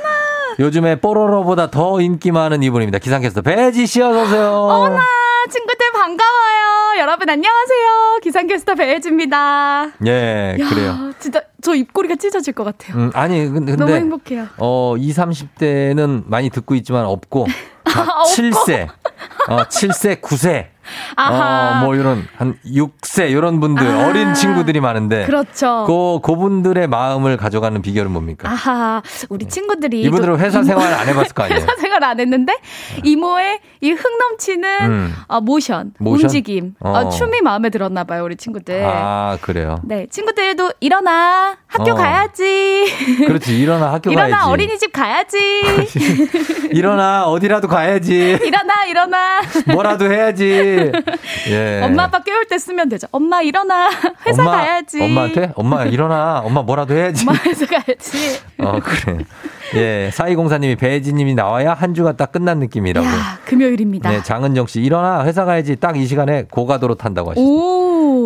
요즘에 뽀로로보다 더 인기 많은 이분입니다. 기상캐스터 배혜지 씨 어서 오세요. 어머나. 친구들 반가워요. 여러분 안녕하세요. 기상캐스터 배혜지입니다. 예, 야, 그래요. 진짜 저 입꼬리가 찢어질 것 같아요. 음, 아니 근데, 너무 행복해요. 어, 20, 30대는 많이 듣고 있지만 없고 자, 아, 없고? 7세, 어, 7세, 9세, 아하. 어, 뭐 이런 한 6세 이런 분들 아. 어린 친구들이 많은데 그렇죠. 그 그분들의 마음을 가져가는 비결은 뭡니까? 아하, 우리 친구들이 이분들은 또 회사 이모- 생활 안 해봤을 거 아니에요? 회사 생활 안 했는데 이모의 이 흥 넘치는 음. 어, 모션, 모션? 움직임, 어. 어. 춤이 마음에 들었나 봐요, 우리 친구들. 아 그래요. 네, 친구들도 일어나 학교 어. 가야지. 그렇지 일어나 학교 일어나 가야지. 어린이집 가야지. 일어나 어디라도 가야지. 일어나 일어나. 뭐라도 해야지. 예. 엄마 아빠 깨울 때 쓰면 되죠. 엄마 일어나 회사 엄마, 가야지. 엄마한테 엄마 일어나 엄마 뭐라도 해야지. 엄마 회사 가야지. 어 그래. 예 사이공사님이 배혜진님이 나와야 한 주가 딱 끝난 느낌이라고. 야, 금요일입니다. 네 장은정 씨 일어나 회사 가야지 딱 이 시간에 고가도로 탄다고 하시죠.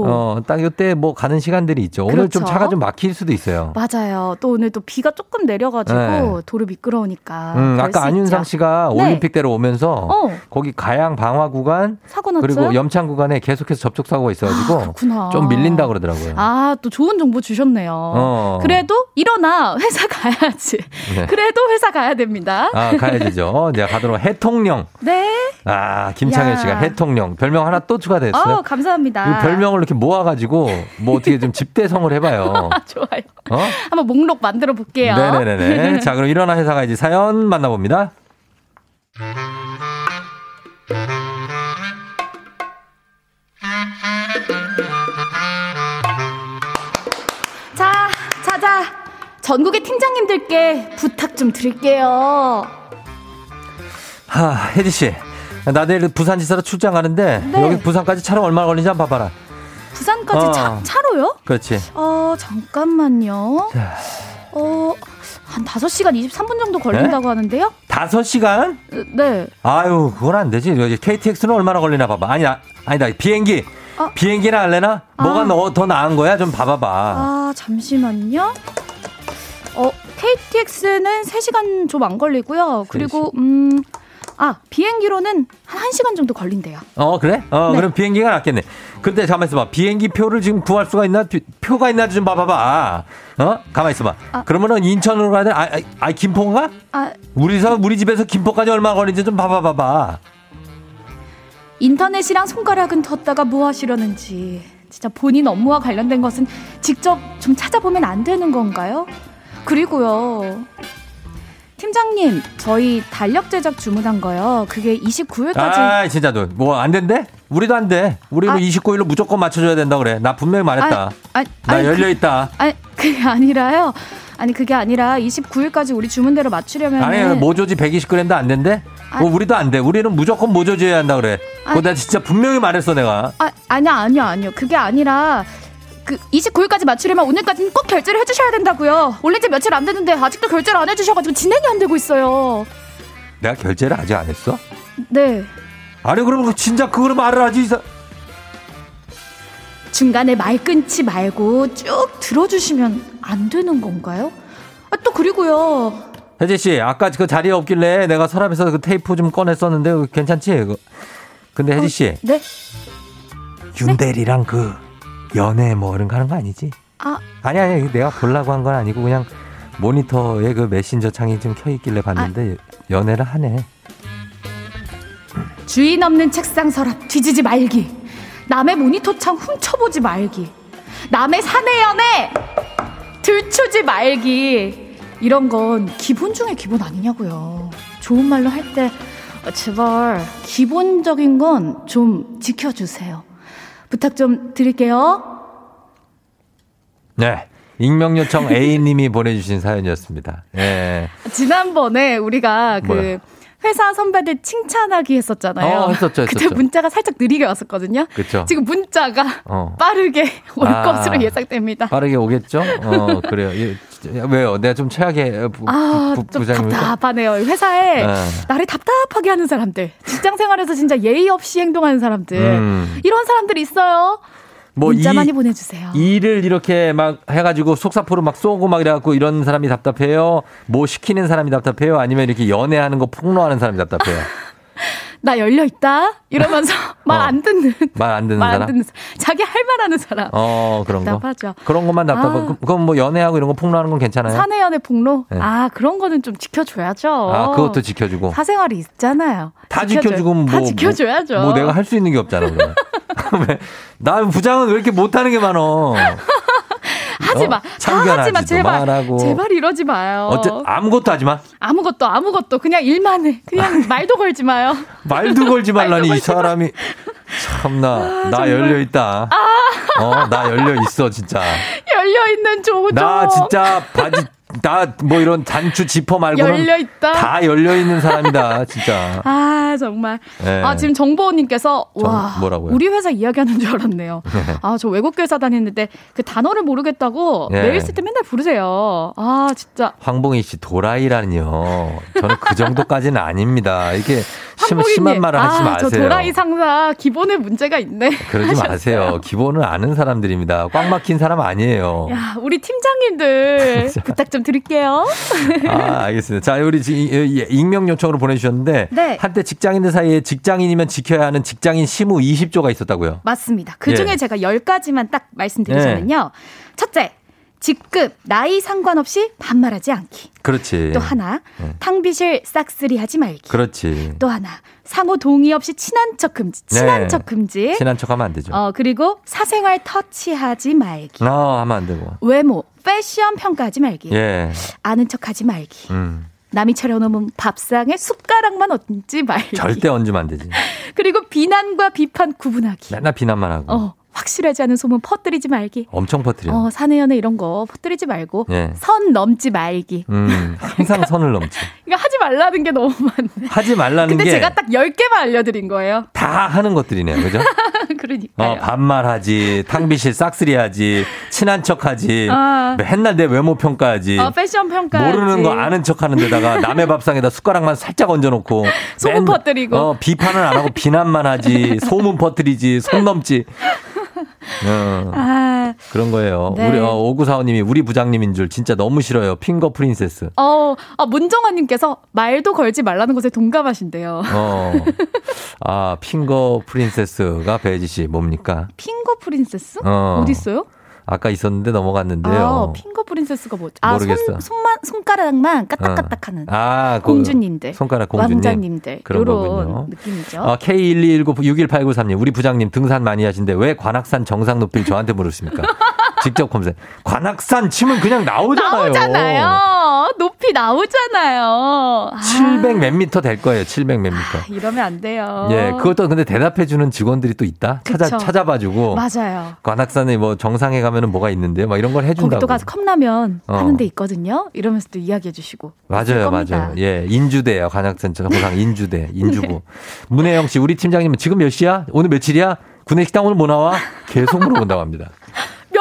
오. 어, 딱 이때 뭐 가는 시간들이 있죠. 오늘 좀 그렇죠. 차가 좀 막힐 수도 있어요. 맞아요. 또 오늘 또 비가 조금 내려가지고 네. 도로 미끄러우니까. 음, 아까 수 안윤상 있죠. 씨가 네. 올림픽대로 오면서 어. 거기 가양 방화 구간? 그리고 염창 구간에 계속해서 접촉 사고가 있어가지고 그렇구나. 좀 밀린다 그러더라고요. 아, 또 좋은 정보 주셨네요. 어. 그래도 일어나 회사 가야지. 네. 그래도 회사 가야 됩니다. 아, 가야 되죠. 제가 가도록 해통령. 네. 아, 김창현 야. 씨가 해통령. 별명 하나 또 추가됐어요. 어, 감사합니다. 이 별명을 이렇게 모아가지고 뭐 어떻게 좀 집대성을 해봐요. 좋아요. 어? 한번 목록 만들어 볼게요. 네네네네. 자, 그럼 일어나 회사 가야지 사연 만나봅니다. 자, 자, 자. 전국의 팀장님들께 부탁 좀 드릴게요. 하, 혜지 씨. 나 내일 부산지사로 출장 가는데 네. 여기 부산까지 차로 얼마 걸리는지 한번 봐봐라. 부산까지 어. 차, 차로요? 그렇지. 어, 잠깐만요. 어, 한 5시간 23분 정도 걸린다고 하는데요? 다섯 시간? 네. 아유, 그건 안 되지. KTX는 얼마나 걸리나 봐봐. 아니다, 아니다. 비행기. 어. 비행기나 할래나? 뭐가 아. 너, 더 나은 거야? 좀 봐봐봐. 아, 잠시만요. 어, KTX는 3시간 좀 안 걸리고요. 그리고, 음, 아, 비행기로는 한 1시간 정도 걸린대요. 어, 그래? 어, 네. 그럼 비행기가 낫겠네. 근데 가만 있어 봐. 비행기 표를 지금 구할 수가 있나? 비- 표가 있나 좀 봐봐 봐. 어? 가만 있어봐. 그러면은 인천으로 가야 돼? 아, 아, 아 김포인가? 아, 우리 서, 우리 집에서 김포까지 얼마 걸리는지 좀 봐봐 봐봐. 인터넷이랑 손가락은 뒀다가 뭐 하시려는지. 진짜 본인 업무와 관련된 것은 직접 좀 찾아보면 안 되는 건가요? 그리고요. 팀장님, 저희 달력 제작 주문한 거요. 그게 29일까지. 아, 진짜 너, 뭐, 안 된대? 우리도 안 돼. 우리는 아. 29일로 무조건 맞춰줘야 된다 그래. 나 분명히 말했다. 아니, 나 아니, 열려 그- 있다. 아니 그게 아니라요. 아니 그게 아니라 29일까지 우리 주문대로 맞추려면 아니 모조지 120g도 안 된대. 어, 우리도 안 돼. 우리는 무조건 모조지 해야 한다 그래. 그거. 내가 진짜 분명히 말했어 내가. 아, 아니요, 아니요, 아니요. 그게 아니라 그 29일까지 맞추려면 오늘까지는 꼭 결제를 해주셔야 된다고요. 올린 지 며칠 안 됐는데 아직도 결제를 안 해주셔가지고 진행이 안 되고 있어요. 내가 결제를 아직 안 했어? 네. 아니 그러면 진짜 그걸 말을 하지. 중간에 말 끊지 말고 쭉 들어주시면 안 되는 건가요? 아, 또 그리고요. 혜재 씨, 아까 그 자리에 없길래 내가 서랍에서 그 테이프 좀 꺼냈었는데 괜찮지? 근데 혜지 씨, 네. 윤대리랑 그 연애 뭐 이런 거 하는 거 아니지? 아, 아니 아니 내가 보려고 한 건 아니고 그냥 모니터에 그 메신저 창이 좀 켜 있길래 봤는데 연애를 하네. 주인 없는 책상 서랍 뒤지지 말기. 남의 모니터 창 훔쳐보지 말기. 남의 사내 연애 들추지 말기. 이런 건 기본 중에 기본 아니냐고요. 좋은 말로 할 때 제발 기본적인 건 좀 지켜주세요. 부탁 좀 드릴게요. 네. 익명 요청 A님이 보내주신 사연이었습니다. 예. 지난번에 우리가 그 뭐야? 회사 선배들 칭찬하기 했었잖아요. 어, 했었죠, 그때 했었죠. 문자가 살짝 느리게 왔었거든요. 그쵸. 지금 문자가 어. 빠르게 올 아. 것으로 예상됩니다. 빠르게 오겠죠? 어, 그래요. 예, 진짜, 왜요? 내가 좀 최악의 부, 아, 부, 좀 부장입니까? 답답하네요. 회사에 네. 나를 답답하게 하는 사람들, 직장 생활에서 진짜 예의 없이 행동하는 사람들, 음. 이런 사람들이 있어요. 뭐 문자 이- 많이 보내주세요. 일을 이렇게 막 해가지고 속사포로 막 쏘고 막 이래갖고 이런 사람이 답답해요. 뭐 시키는 사람이 답답해요. 아니면 이렇게 연애하는 거 폭로하는 사람이 답답해요. 나 열려 있다 이러면서 말 안 듣는, 말 안 듣는 말 안. 듣는 사람, 자기 할 말하는 사람. 어 그런 거. 답답하죠. 그런 것만 답답하고 아. 그- 그럼 뭐 연애하고 이런 거 폭로하는 건 괜찮아요. 사내 연애 폭로? 네. 아 그런 거는 좀 지켜줘야죠. 아 그것도 지켜주고. 사생활이 있잖아요. 다 지켜주고 뭐, 다 지켜줘야죠. 뭐, 뭐 내가 할 수 있는 게 없잖아. 그러면. 왜? 나 부장은 왜 이렇게 못하는 게 많어? 하지 마. 어? 다 하지 마. 제발. 말하고. 제발 이러지 마요. 어째 아무것도 하지 마. 아무것도 아무것도 그냥 일만 해. 그냥 말도 걸지 마요. 말도 걸지 말라니 이 걸지 마. 사람이 참나 나 정말. 열려 있다. 어나 열려 있어 진짜. 열려 있는 조조. 나 진짜 바지 나뭐 이런 단추 지퍼 말고는 열려 있다. 다 열려 있는 사람이다 진짜. 아 정말. 네. 아 지금 정보원님께서 정- 와 뭐라고요? 우리 회사 이야기하는 줄 알았네요. 아저 외국 회사 다니는데 그 단어를 모르겠다고 네. 메일 쓸 때 맨날 부르세요. 아 진짜. 황봉희 씨 도라이라니요. 저는 그 정도까지는 아닙니다. 이게 심, 황보기님. 심한 말을 하지 아, 마세요. 저 도라이 상사 기본에 문제가 있네. 그러지 하셨어요. 마세요. 기본을 아는 사람들입니다. 꽉 막힌 사람 아니에요. 야, 우리 팀장님들 부탁 좀 드릴게요. 아, 알겠습니다. 자, 우리 익명 요청으로 보내주셨는데 네. 한때 직장인들 사이에 직장인이면 지켜야 하는 직장인 심우 20조가 있었다고요. 맞습니다. 그 중에 예. 제가 10가지만 딱 말씀드리자면요. 첫째, 직급, 나이 상관없이 반말하지 않기. 그렇지. 또 하나, 네. 탕비실 싹쓸이 하지 말기. 그렇지. 또 하나, 상호 동의 없이 친한 척 금지. 친한 네. 척 금지. 친한 척 하면 안 되죠. 어, 그리고 사생활 터치하지 말기. 어, 하면 안 되고. 외모, 패션 평가하지 말기. 예. 아는 척 하지 말기. 음. 남이 차려놓은 밥상에 숟가락만 얹지 말기. 절대 얹으면 안 되지. 그리고 비난과 비판 구분하기. 맨날 비난만 하고. 어, 확실하지 않은 소문 퍼뜨리지 말기. 엄청 퍼뜨려. 어, 사내 연애 이런 거 퍼뜨리지 말고 예. 선 넘지 말기. 음, 항상 선을 넘지. 이거 하지 말라는 게 너무 많네. 하지 말라는 근데 게다 제가 딱 10개만 알려드린 거예요. 하는 것들이네요. 그죠? 그러니까요. 어, 반말하지, 탕비실 싹쓸이하지, 친한 척하지, 아. 맨날 내 외모 평가하지. 어, 패션 평가. 모르는 거 아는 척 하는 데다가 남의 밥상에다 숟가락만 살짝 얹어놓고 소문 맨- 퍼뜨리고. 어, 비판을 안 하고 비난만 하지 소문 퍼뜨리지 손 넘지 어, 아, 그런 거예요. 네. 우리 어, 오구사오님이 우리 부장님인 줄 진짜 너무 싫어요. finger princess. 어, 아, 문정아님께서 말도 걸지 말라는 것에 동감하신대요. 어. 아, finger princess가 배지 씨 뭡니까? finger princess? 어. 어디 있어요? 아까 있었는데 넘어갔는데요. 아, finger princess가 뭐지? 아, 모르겠어. 손, 손만, 손가락만 까딱까딱하는. 아, 그 공주님들. 손가락 공주님. 왕자님들. 그런 요런 거군요. 느낌이죠. 어, K121961893님, 우리 부장님 등산 많이 하신데 왜 관악산 정상 높이를 저한테 물으십니까? 직접 검색. 관악산 치면 그냥 나오잖아요. 나오잖아요. 높이 나오잖아요. 아, 700몇 미터 될 거예요. 700몇 미터. 이러면 안 돼요. 예, 그것도 근데 대답해 주는 직원들이 또 있다? 찾아, 그쵸. 찾아봐 주고. 맞아요. 관악산에 뭐 정상에 가면은 뭐가 있는데요? 막 이런 걸 거기 해준다고. 또 가서 컵라면 어. 하는 데 있거든요. 이러면서 또 이야기해 주시고. 맞아요. 맞아요. 예, 인주대요. 관악산 정상 인주대, 인주부. 문혜영 씨, 우리 팀장님은 지금 몇 시야? 오늘 며칠이야? 구내식당 오늘 뭐 나와? 계속 물어본다고 합니다.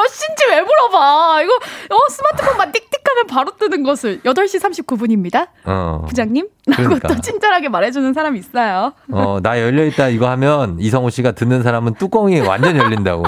몇 시인지 왜 물어봐? 이거 어, 스마트폰만 띡띡하면 바로 뜨는 것을 8시 39분입니다. 어. 부장님? 라고 그러니까. 또 친절하게 말해주는 사람이 있어요. 어, 나 열려있다 이거 하면 이성우 씨가 듣는 사람은 뚜껑이 완전 열린다고.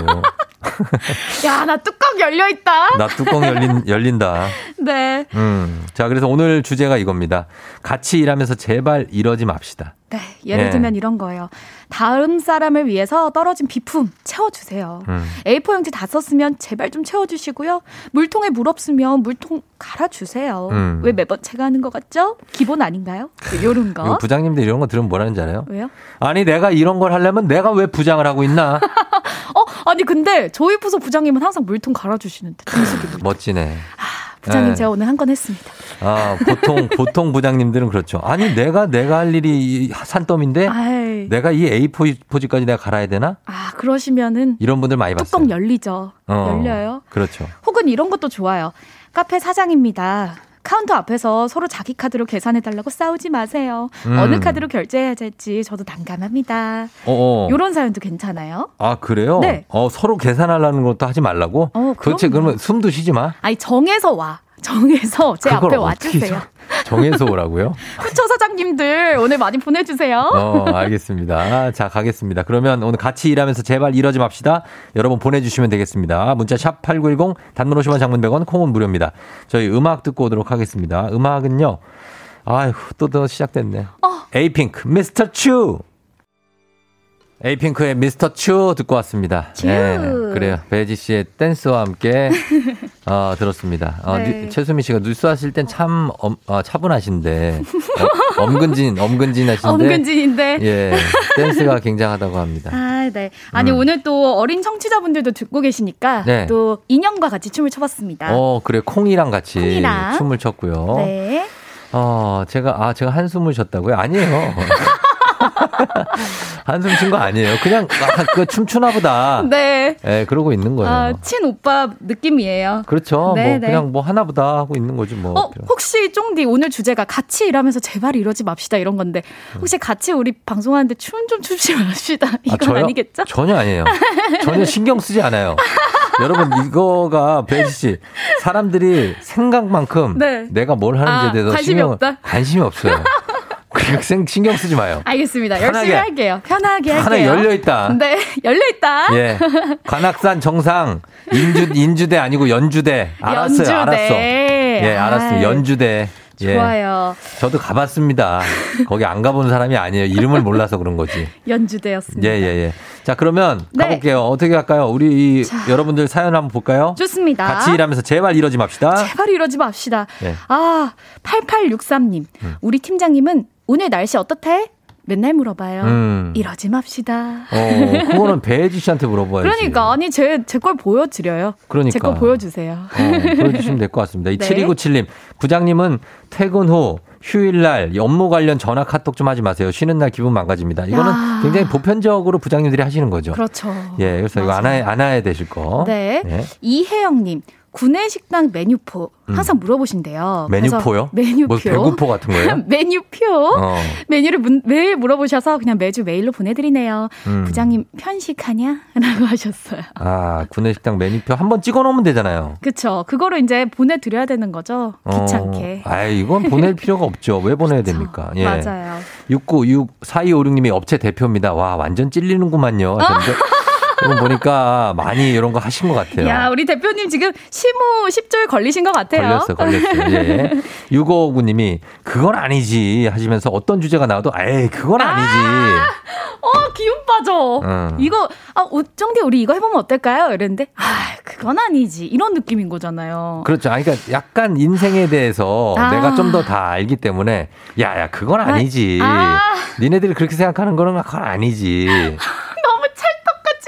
야, 나 뚜껑 열려있다. 나 뚜껑 열린, 열린다. 네. 음. 자, 그래서 오늘 주제가 이겁니다. 같이 일하면서 제발 이러지 맙시다. 네. 예를 예. 들면 이런 거예요. 다음 사람을 위해서 떨어진 비품 채워주세요. 음. A4 용지 다 썼으면 제발 좀 채워주시고요. 물통에 물 없으면 물통 갈아주세요. 음. 왜 매번 제가 하는 것 같죠? 기본 아닌가요? 요런 거. 이거 부장님들 이런 거 들으면 뭐라는지 알아요? 왜요? 아니, 내가 이런 걸 하려면 내가 왜 부장을 하고 있나? 어, 아니 근데 저희 부서 부장님은 항상 물통 갈아주시는데 정수기 물. 멋지네. 부장님 예. 제가 오늘 한 건 했습니다. 아, 보통, 보통 부장님들은 그렇죠. 아니, 내가, 내가 할 일이 이 산더미인데, 아이. 내가 이 A4지까지 내가 갈아야 되나? 아 그러시면은 이런 분들 많이 봤어요. 뚜껑 열리죠. 어, 열려요. 그렇죠. 혹은 이런 것도 좋아요. 카페 사장입니다. 카운터 앞에서 서로 자기 카드로 계산해달라고 싸우지 마세요. 음. 어느 카드로 결제해야 될지 저도 난감합니다. 어, 어. 이런 사연도 괜찮아요. 아, 그래요? 네. 어, 서로 계산하려는 것도 하지 말라고? 어, 그럼요. 그러면 숨도 쉬지 마? 아니 정해서 와. 정해서 제 앞에 와주세요. 정해서 오라고요? 후처 사장님들 오늘 많이 보내주세요. 어, 알겠습니다. 자, 가겠습니다. 그러면 오늘 같이 일하면서 제발 이러지 맙시다. 여러분 보내주시면 되겠습니다. 문자 샵 8910, 단문 50원 장문 100원, 콩은 무료입니다. 저희 음악 듣고 오도록 하겠습니다. 음악은요. 아휴, 또, 또 시작됐네. 에이핑크, 미스터 츄! 에이핑크의 미스터 츄 듣고 왔습니다. 츄. 예, 그래요. 배지 씨의 댄스와 함께 어, 들었습니다. 어, 네. 뉴- 최수미 씨가 뉴스 하실 땐 참 어, 차분하신데 어, 엄근진 엄근진 하신데 엄근진인데. 예 댄스가 굉장하다고 합니다. 아, 네. 아니, 음. 오늘 또 어린 청취자분들도 듣고 계시니까 네. 또 인형과 같이 춤을 춰봤습니다. 어 그래 콩이랑 같이 콩이랑. 춤을 췄고요. 네. 어 제가 아 제가 한숨을 쉬었다고요? 아니에요. 한숨 쉰 거 아니에요. 그냥 아, 그 춤추나 보다. 네. 예, 그러고 있는 거예요. 아, 친 오빠 느낌이에요. 그렇죠. 네, 뭐 네. 그냥 뭐 하나 보다 하고 있는 거지 뭐. 어, 혹시 쫑디 오늘 주제가 같이 일하면서 제발 이러지 맙시다 이런 건데 혹시 같이 우리 방송하는데 춤 좀 추지 맙시다 이건 아, 저요? 아니겠죠? 전혀 아니에요. 전혀 신경 쓰지 않아요. 여러분 이거가 배지 씨 사람들이 생각만큼 네. 내가 뭘 하는지에 아, 대해서 관심이 신경, 없다? 관심이 없어요. 그냥 생- 신경 쓰지 마요. 알겠습니다. 편하게. 열심히 할게요. 편하게 할게요. 하나 열려 있다. 네, 열려 있다. 예. 관악산 정상 인주 인주대 아니고 연주대. 알았어요. 연주대. 알았어. 예, 알았어요. 아이, 연주대. 예. 좋아요. 저도 가봤습니다. 거기 안 가본 사람이 아니에요. 이름을 몰라서 그런 거지. 연주대였습니다. 예, 예, 예. 자, 그러면 네. 가볼게요. 어떻게 할까요? 우리 이 여러분들 사연 한번 볼까요? 좋습니다. 같이 일하면서 제발 이러지 맙시다. 제발 이러지 맙시다. 네. 아, 8863님. 음. 우리 팀장님은 오늘 날씨 어떻대? 맨날 물어봐요. 음. 이러지 맙시다. 어, 그거는 배지 씨한테 물어봐야지. 그러니까 아니 제 제 걸 보여드려요. 그러니까. 제거 보여주세요. 어, 보여주시면 될 것 같습니다. 이 네. 7297님, 부장님은 퇴근 후 휴일날 업무 관련 전화 카톡 좀 하지 마세요. 쉬는 날 기분 망가집니다. 이거는 야. 굉장히 보편적으로 부장님들이 하시는 거죠. 그렇죠. 예, 그래서 이거 안, 해, 안 해야 되실 거. 네. 이혜영님. 구내식당 메뉴표 항상 물어보신대요. 음. 메뉴포요? 메뉴표. 뭐 배구포 같은 거예요? 메뉴표. 어. 메뉴를 문- 매일 물어보셔서 그냥 매주 메일로 보내드리네요. 음. 부장님 편식하냐? 라고 하셨어요. 아, 구내식당 메뉴표 한 번 찍어 놓으면 되잖아요. 그쵸. 그거를 이제 보내드려야 되는 거죠. 귀찮게. 어, 아, 이건 보낼 필요가 없죠. 왜 보내야 됩니까? 예. 맞아요. 6966 4256님이 업체 대표입니다. 와, 완전 찔리는구만요. 이건 보니까 많이 이런 거 하신 것 같아요. 야, 우리 대표님 지금 시무 10조에 걸리신 것 같아요. 걸렸어, 걸렸어. 예. 6559님이 그건 아니지 하시면서 어떤 주제가 나와도 에이, 그건 아니지. 어, 기운 빠져. 음. 이거, 아, 쫑디 우리 이거 해보면 어떨까요? 이랬는데, 아, 그건 아니지. 이런 느낌인 거잖아요. 그렇죠. 아니, 그러니까 약간 인생에 대해서 아. 내가 좀 더 다 알기 때문에 야, 야, 그건 아니지. 아. 니네들이 그렇게 생각하는 거는 그건 아니지.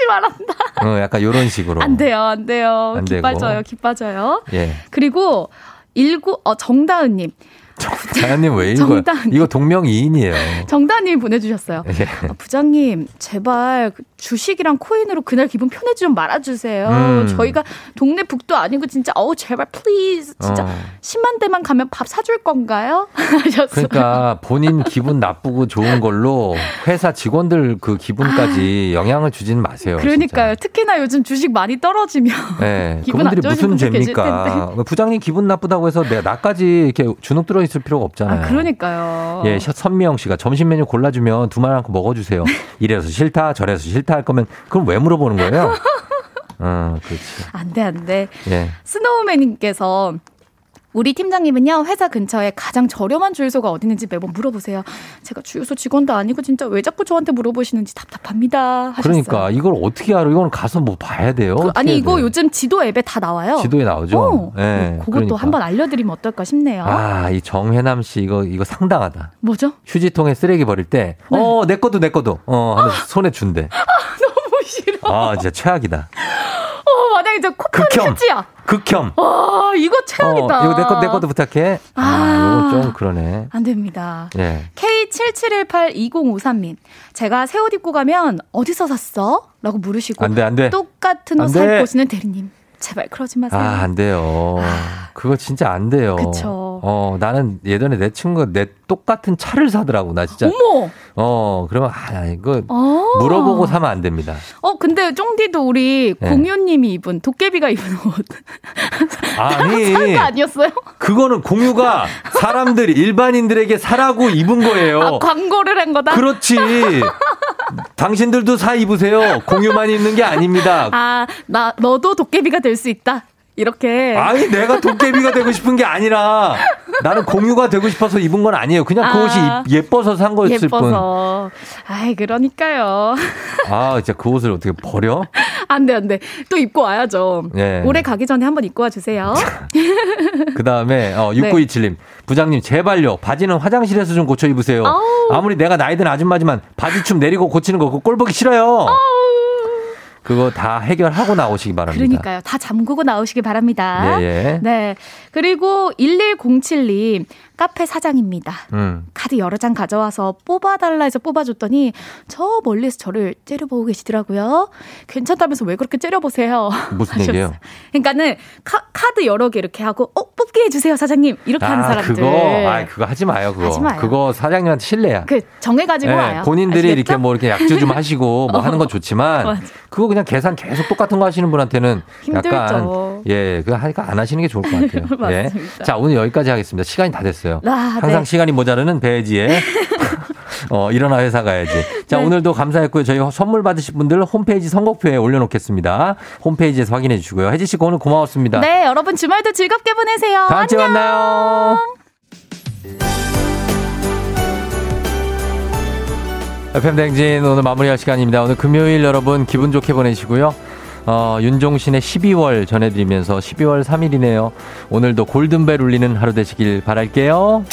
찰떡같이 말한다. 어, 약간 요런 식으로. 안 돼요, 안 돼요. 안 기 되고. 빠져요, 기 빠져요. 예. 그리고 19, 어, 정다은님. 자연님 왜 읽어요? 정답. 이거 동명이인이에요. 정다님 보내주셨어요. 예. 아, 부장님, 제발 그 주식이랑 코인으로 그날 기분 표내지 좀 말아주세요. 음. 저희가 동네 북도 아니고 진짜 어우 제발 please 진짜 어. 10만 대만 가면 밥 사줄 건가요? 하셨어요. 그러니까 본인 기분 나쁘고 좋은 걸로 회사 직원들 그 기분까지 영향을 주지는 마세요. 그러니까요. 특히나 요즘 주식 많이 떨어지면 네, 기분 그분들이 좋으신 무슨 죄입니까? 부장님 기분 나쁘다고 해서 내가 나까지 이렇게 주눅 들어 있을 필요가 없잖아요. 아, 그러니까요. 예, 셔- 선미영 씨가 점심 메뉴 골라주면 두 마리 안고 먹어주세요. 이래서 싫다, 저래서 싫다 할 거면 그럼 왜 물어보는 거예요? 어, 그렇지. 안 돼, 안 돼. 예. 스노우맨님께서 우리 팀장님은요 회사 근처에 가장 저렴한 주유소가 어디 있는지 매번 물어보세요. 제가 주유소 직원도 아니고 진짜 왜 자꾸 저한테 물어보시는지 답답합니다. 하셨어요. 그러니까 이걸 어떻게 알아? 이건 가서 뭐 봐야 돼요. 그, 아니 이거 돼요? 요즘 지도 앱에 다 나와요. 지도에 나오죠. 어, 예, 그것도 그러니까. 한번 알려드리면 어떨까 싶네요. 아, 이 정혜남 씨 이거 이거 상당하다. 뭐죠? 휴지통에 쓰레기 버릴 때, 네. 어, 내 것도 내 것도, 어, 하면서 손에 준대. 너무 싫어. 아, 진짜 최악이다. 어 만약에 저 코털이 극혐. 휴지야. 극혐. 와 이거 최악이다. 어, 이거 내 것, 내 것도 부탁해. 아, 아. 이거 좀 그러네. 안 됩니다. 예. K77182053님, 제가 새 옷 입고 가면 어디서 샀어? 라고 물으시고 안 돼, 안 돼. 똑같은 안옷 돼. 살 곳이는 대리님. 제발 그러지 마세요. 아, 안 돼요. 그거 진짜 안 돼요. 그쵸. 어, 나는 예전에 내 친구가 내 똑같은 차를 사더라고. 나 진짜. 어머! 어, 그러면, 아, 이거 어. 물어보고 사면 안 됩니다. 어, 근데 쫑디도 우리 네. 공유님이 입은, 도깨비가 입은 옷. 아니. 산거 아니었어요? 그거는 공유가 사람들, 일반인들에게 사라고 입은 거예요. 아, 광고를 한 거다? 그렇지. 당신들도 사 입으세요. 공유만 입는 게 아닙니다. 아, 나, 너도 도깨비가 될 수 있다. 이렇게. 아니 내가 도깨비가 되고 싶은 게 아니라 나는 공유가 되고 싶어서 입은 건 아니에요. 그냥 그 아. 옷이 예- 예뻐서 산 거였을 뿐. 예뻐서. 아이, 그러니까요. 아 진짜 그 옷을 어떻게 버려? 안 돼, 안 돼. 또 입고 와야죠. 예. 올해 가기 전에 한번 입고 와 주세요. 그 다음에 어, 네. 6927님 부장님 제발요 바지는 화장실에서 좀 고쳐 입으세요. 아우. 아무리 내가 나이 든 아줌마지만 바지춤 내리고 고치는 거 그거 꼴 보기 싫어요. 그거 다 해결하고 나오시기 바랍니다. 그러니까요. 다 잠그고 나오시기 바랍니다. 예, 예. 네. 그리고 1107님, 카페 사장입니다. 음. 카드 여러 장 가져와서 뽑아달라 해서 뽑아줬더니 저 멀리서 저를 째려보고 계시더라고요. 괜찮다면서 왜 그렇게 째려보세요? 무슨. 얘기예요? 그러니까는 카, 드 여러 개 이렇게 하고 어 뽑게 해주세요 사장님 이렇게 하는 아, 사람들. 그거, 아, 그거 하지 마요, 그거. 하지 마요. 그거 사장님한테 실례야. 그 정해가지고 예, 와요. 본인들이 아시겠죠? 이렇게 뭐 이렇게 약주 좀 하시고 뭐 어. 하는 건 좋지만 맞아. 그거 그냥 계산 계속 똑같은 거 하시는 분한테는 힘들죠. 약간 예, 그거 하니까 안 하시는 게 좋을 것 같아요. 예. 맞습니다. 자, 오늘 여기까지 하겠습니다. 시간이 다 됐어요. 아, 항상 네. 시간이 모자르는 배지에 어, 일어나 회사 가야지. 자, 네. 오늘도 감사했고요. 저희 선물 받으실 분들 홈페이지 선곡표에 올려놓겠습니다. 홈페이지에서 확인해 주시고요. 혜지 씨 오늘 고마웠습니다. 네 여러분 주말도 즐겁게 보내세요. 다음 주에. 만나요. FM 댕진 오늘 마무리할 시간입니다. 오늘 금요일 여러분 기분 좋게 보내시고요. 어, 윤종신의 12월 전해드리면서 12월 3일이네요. 오늘도 골든벨 울리는 하루 되시길 바랄게요.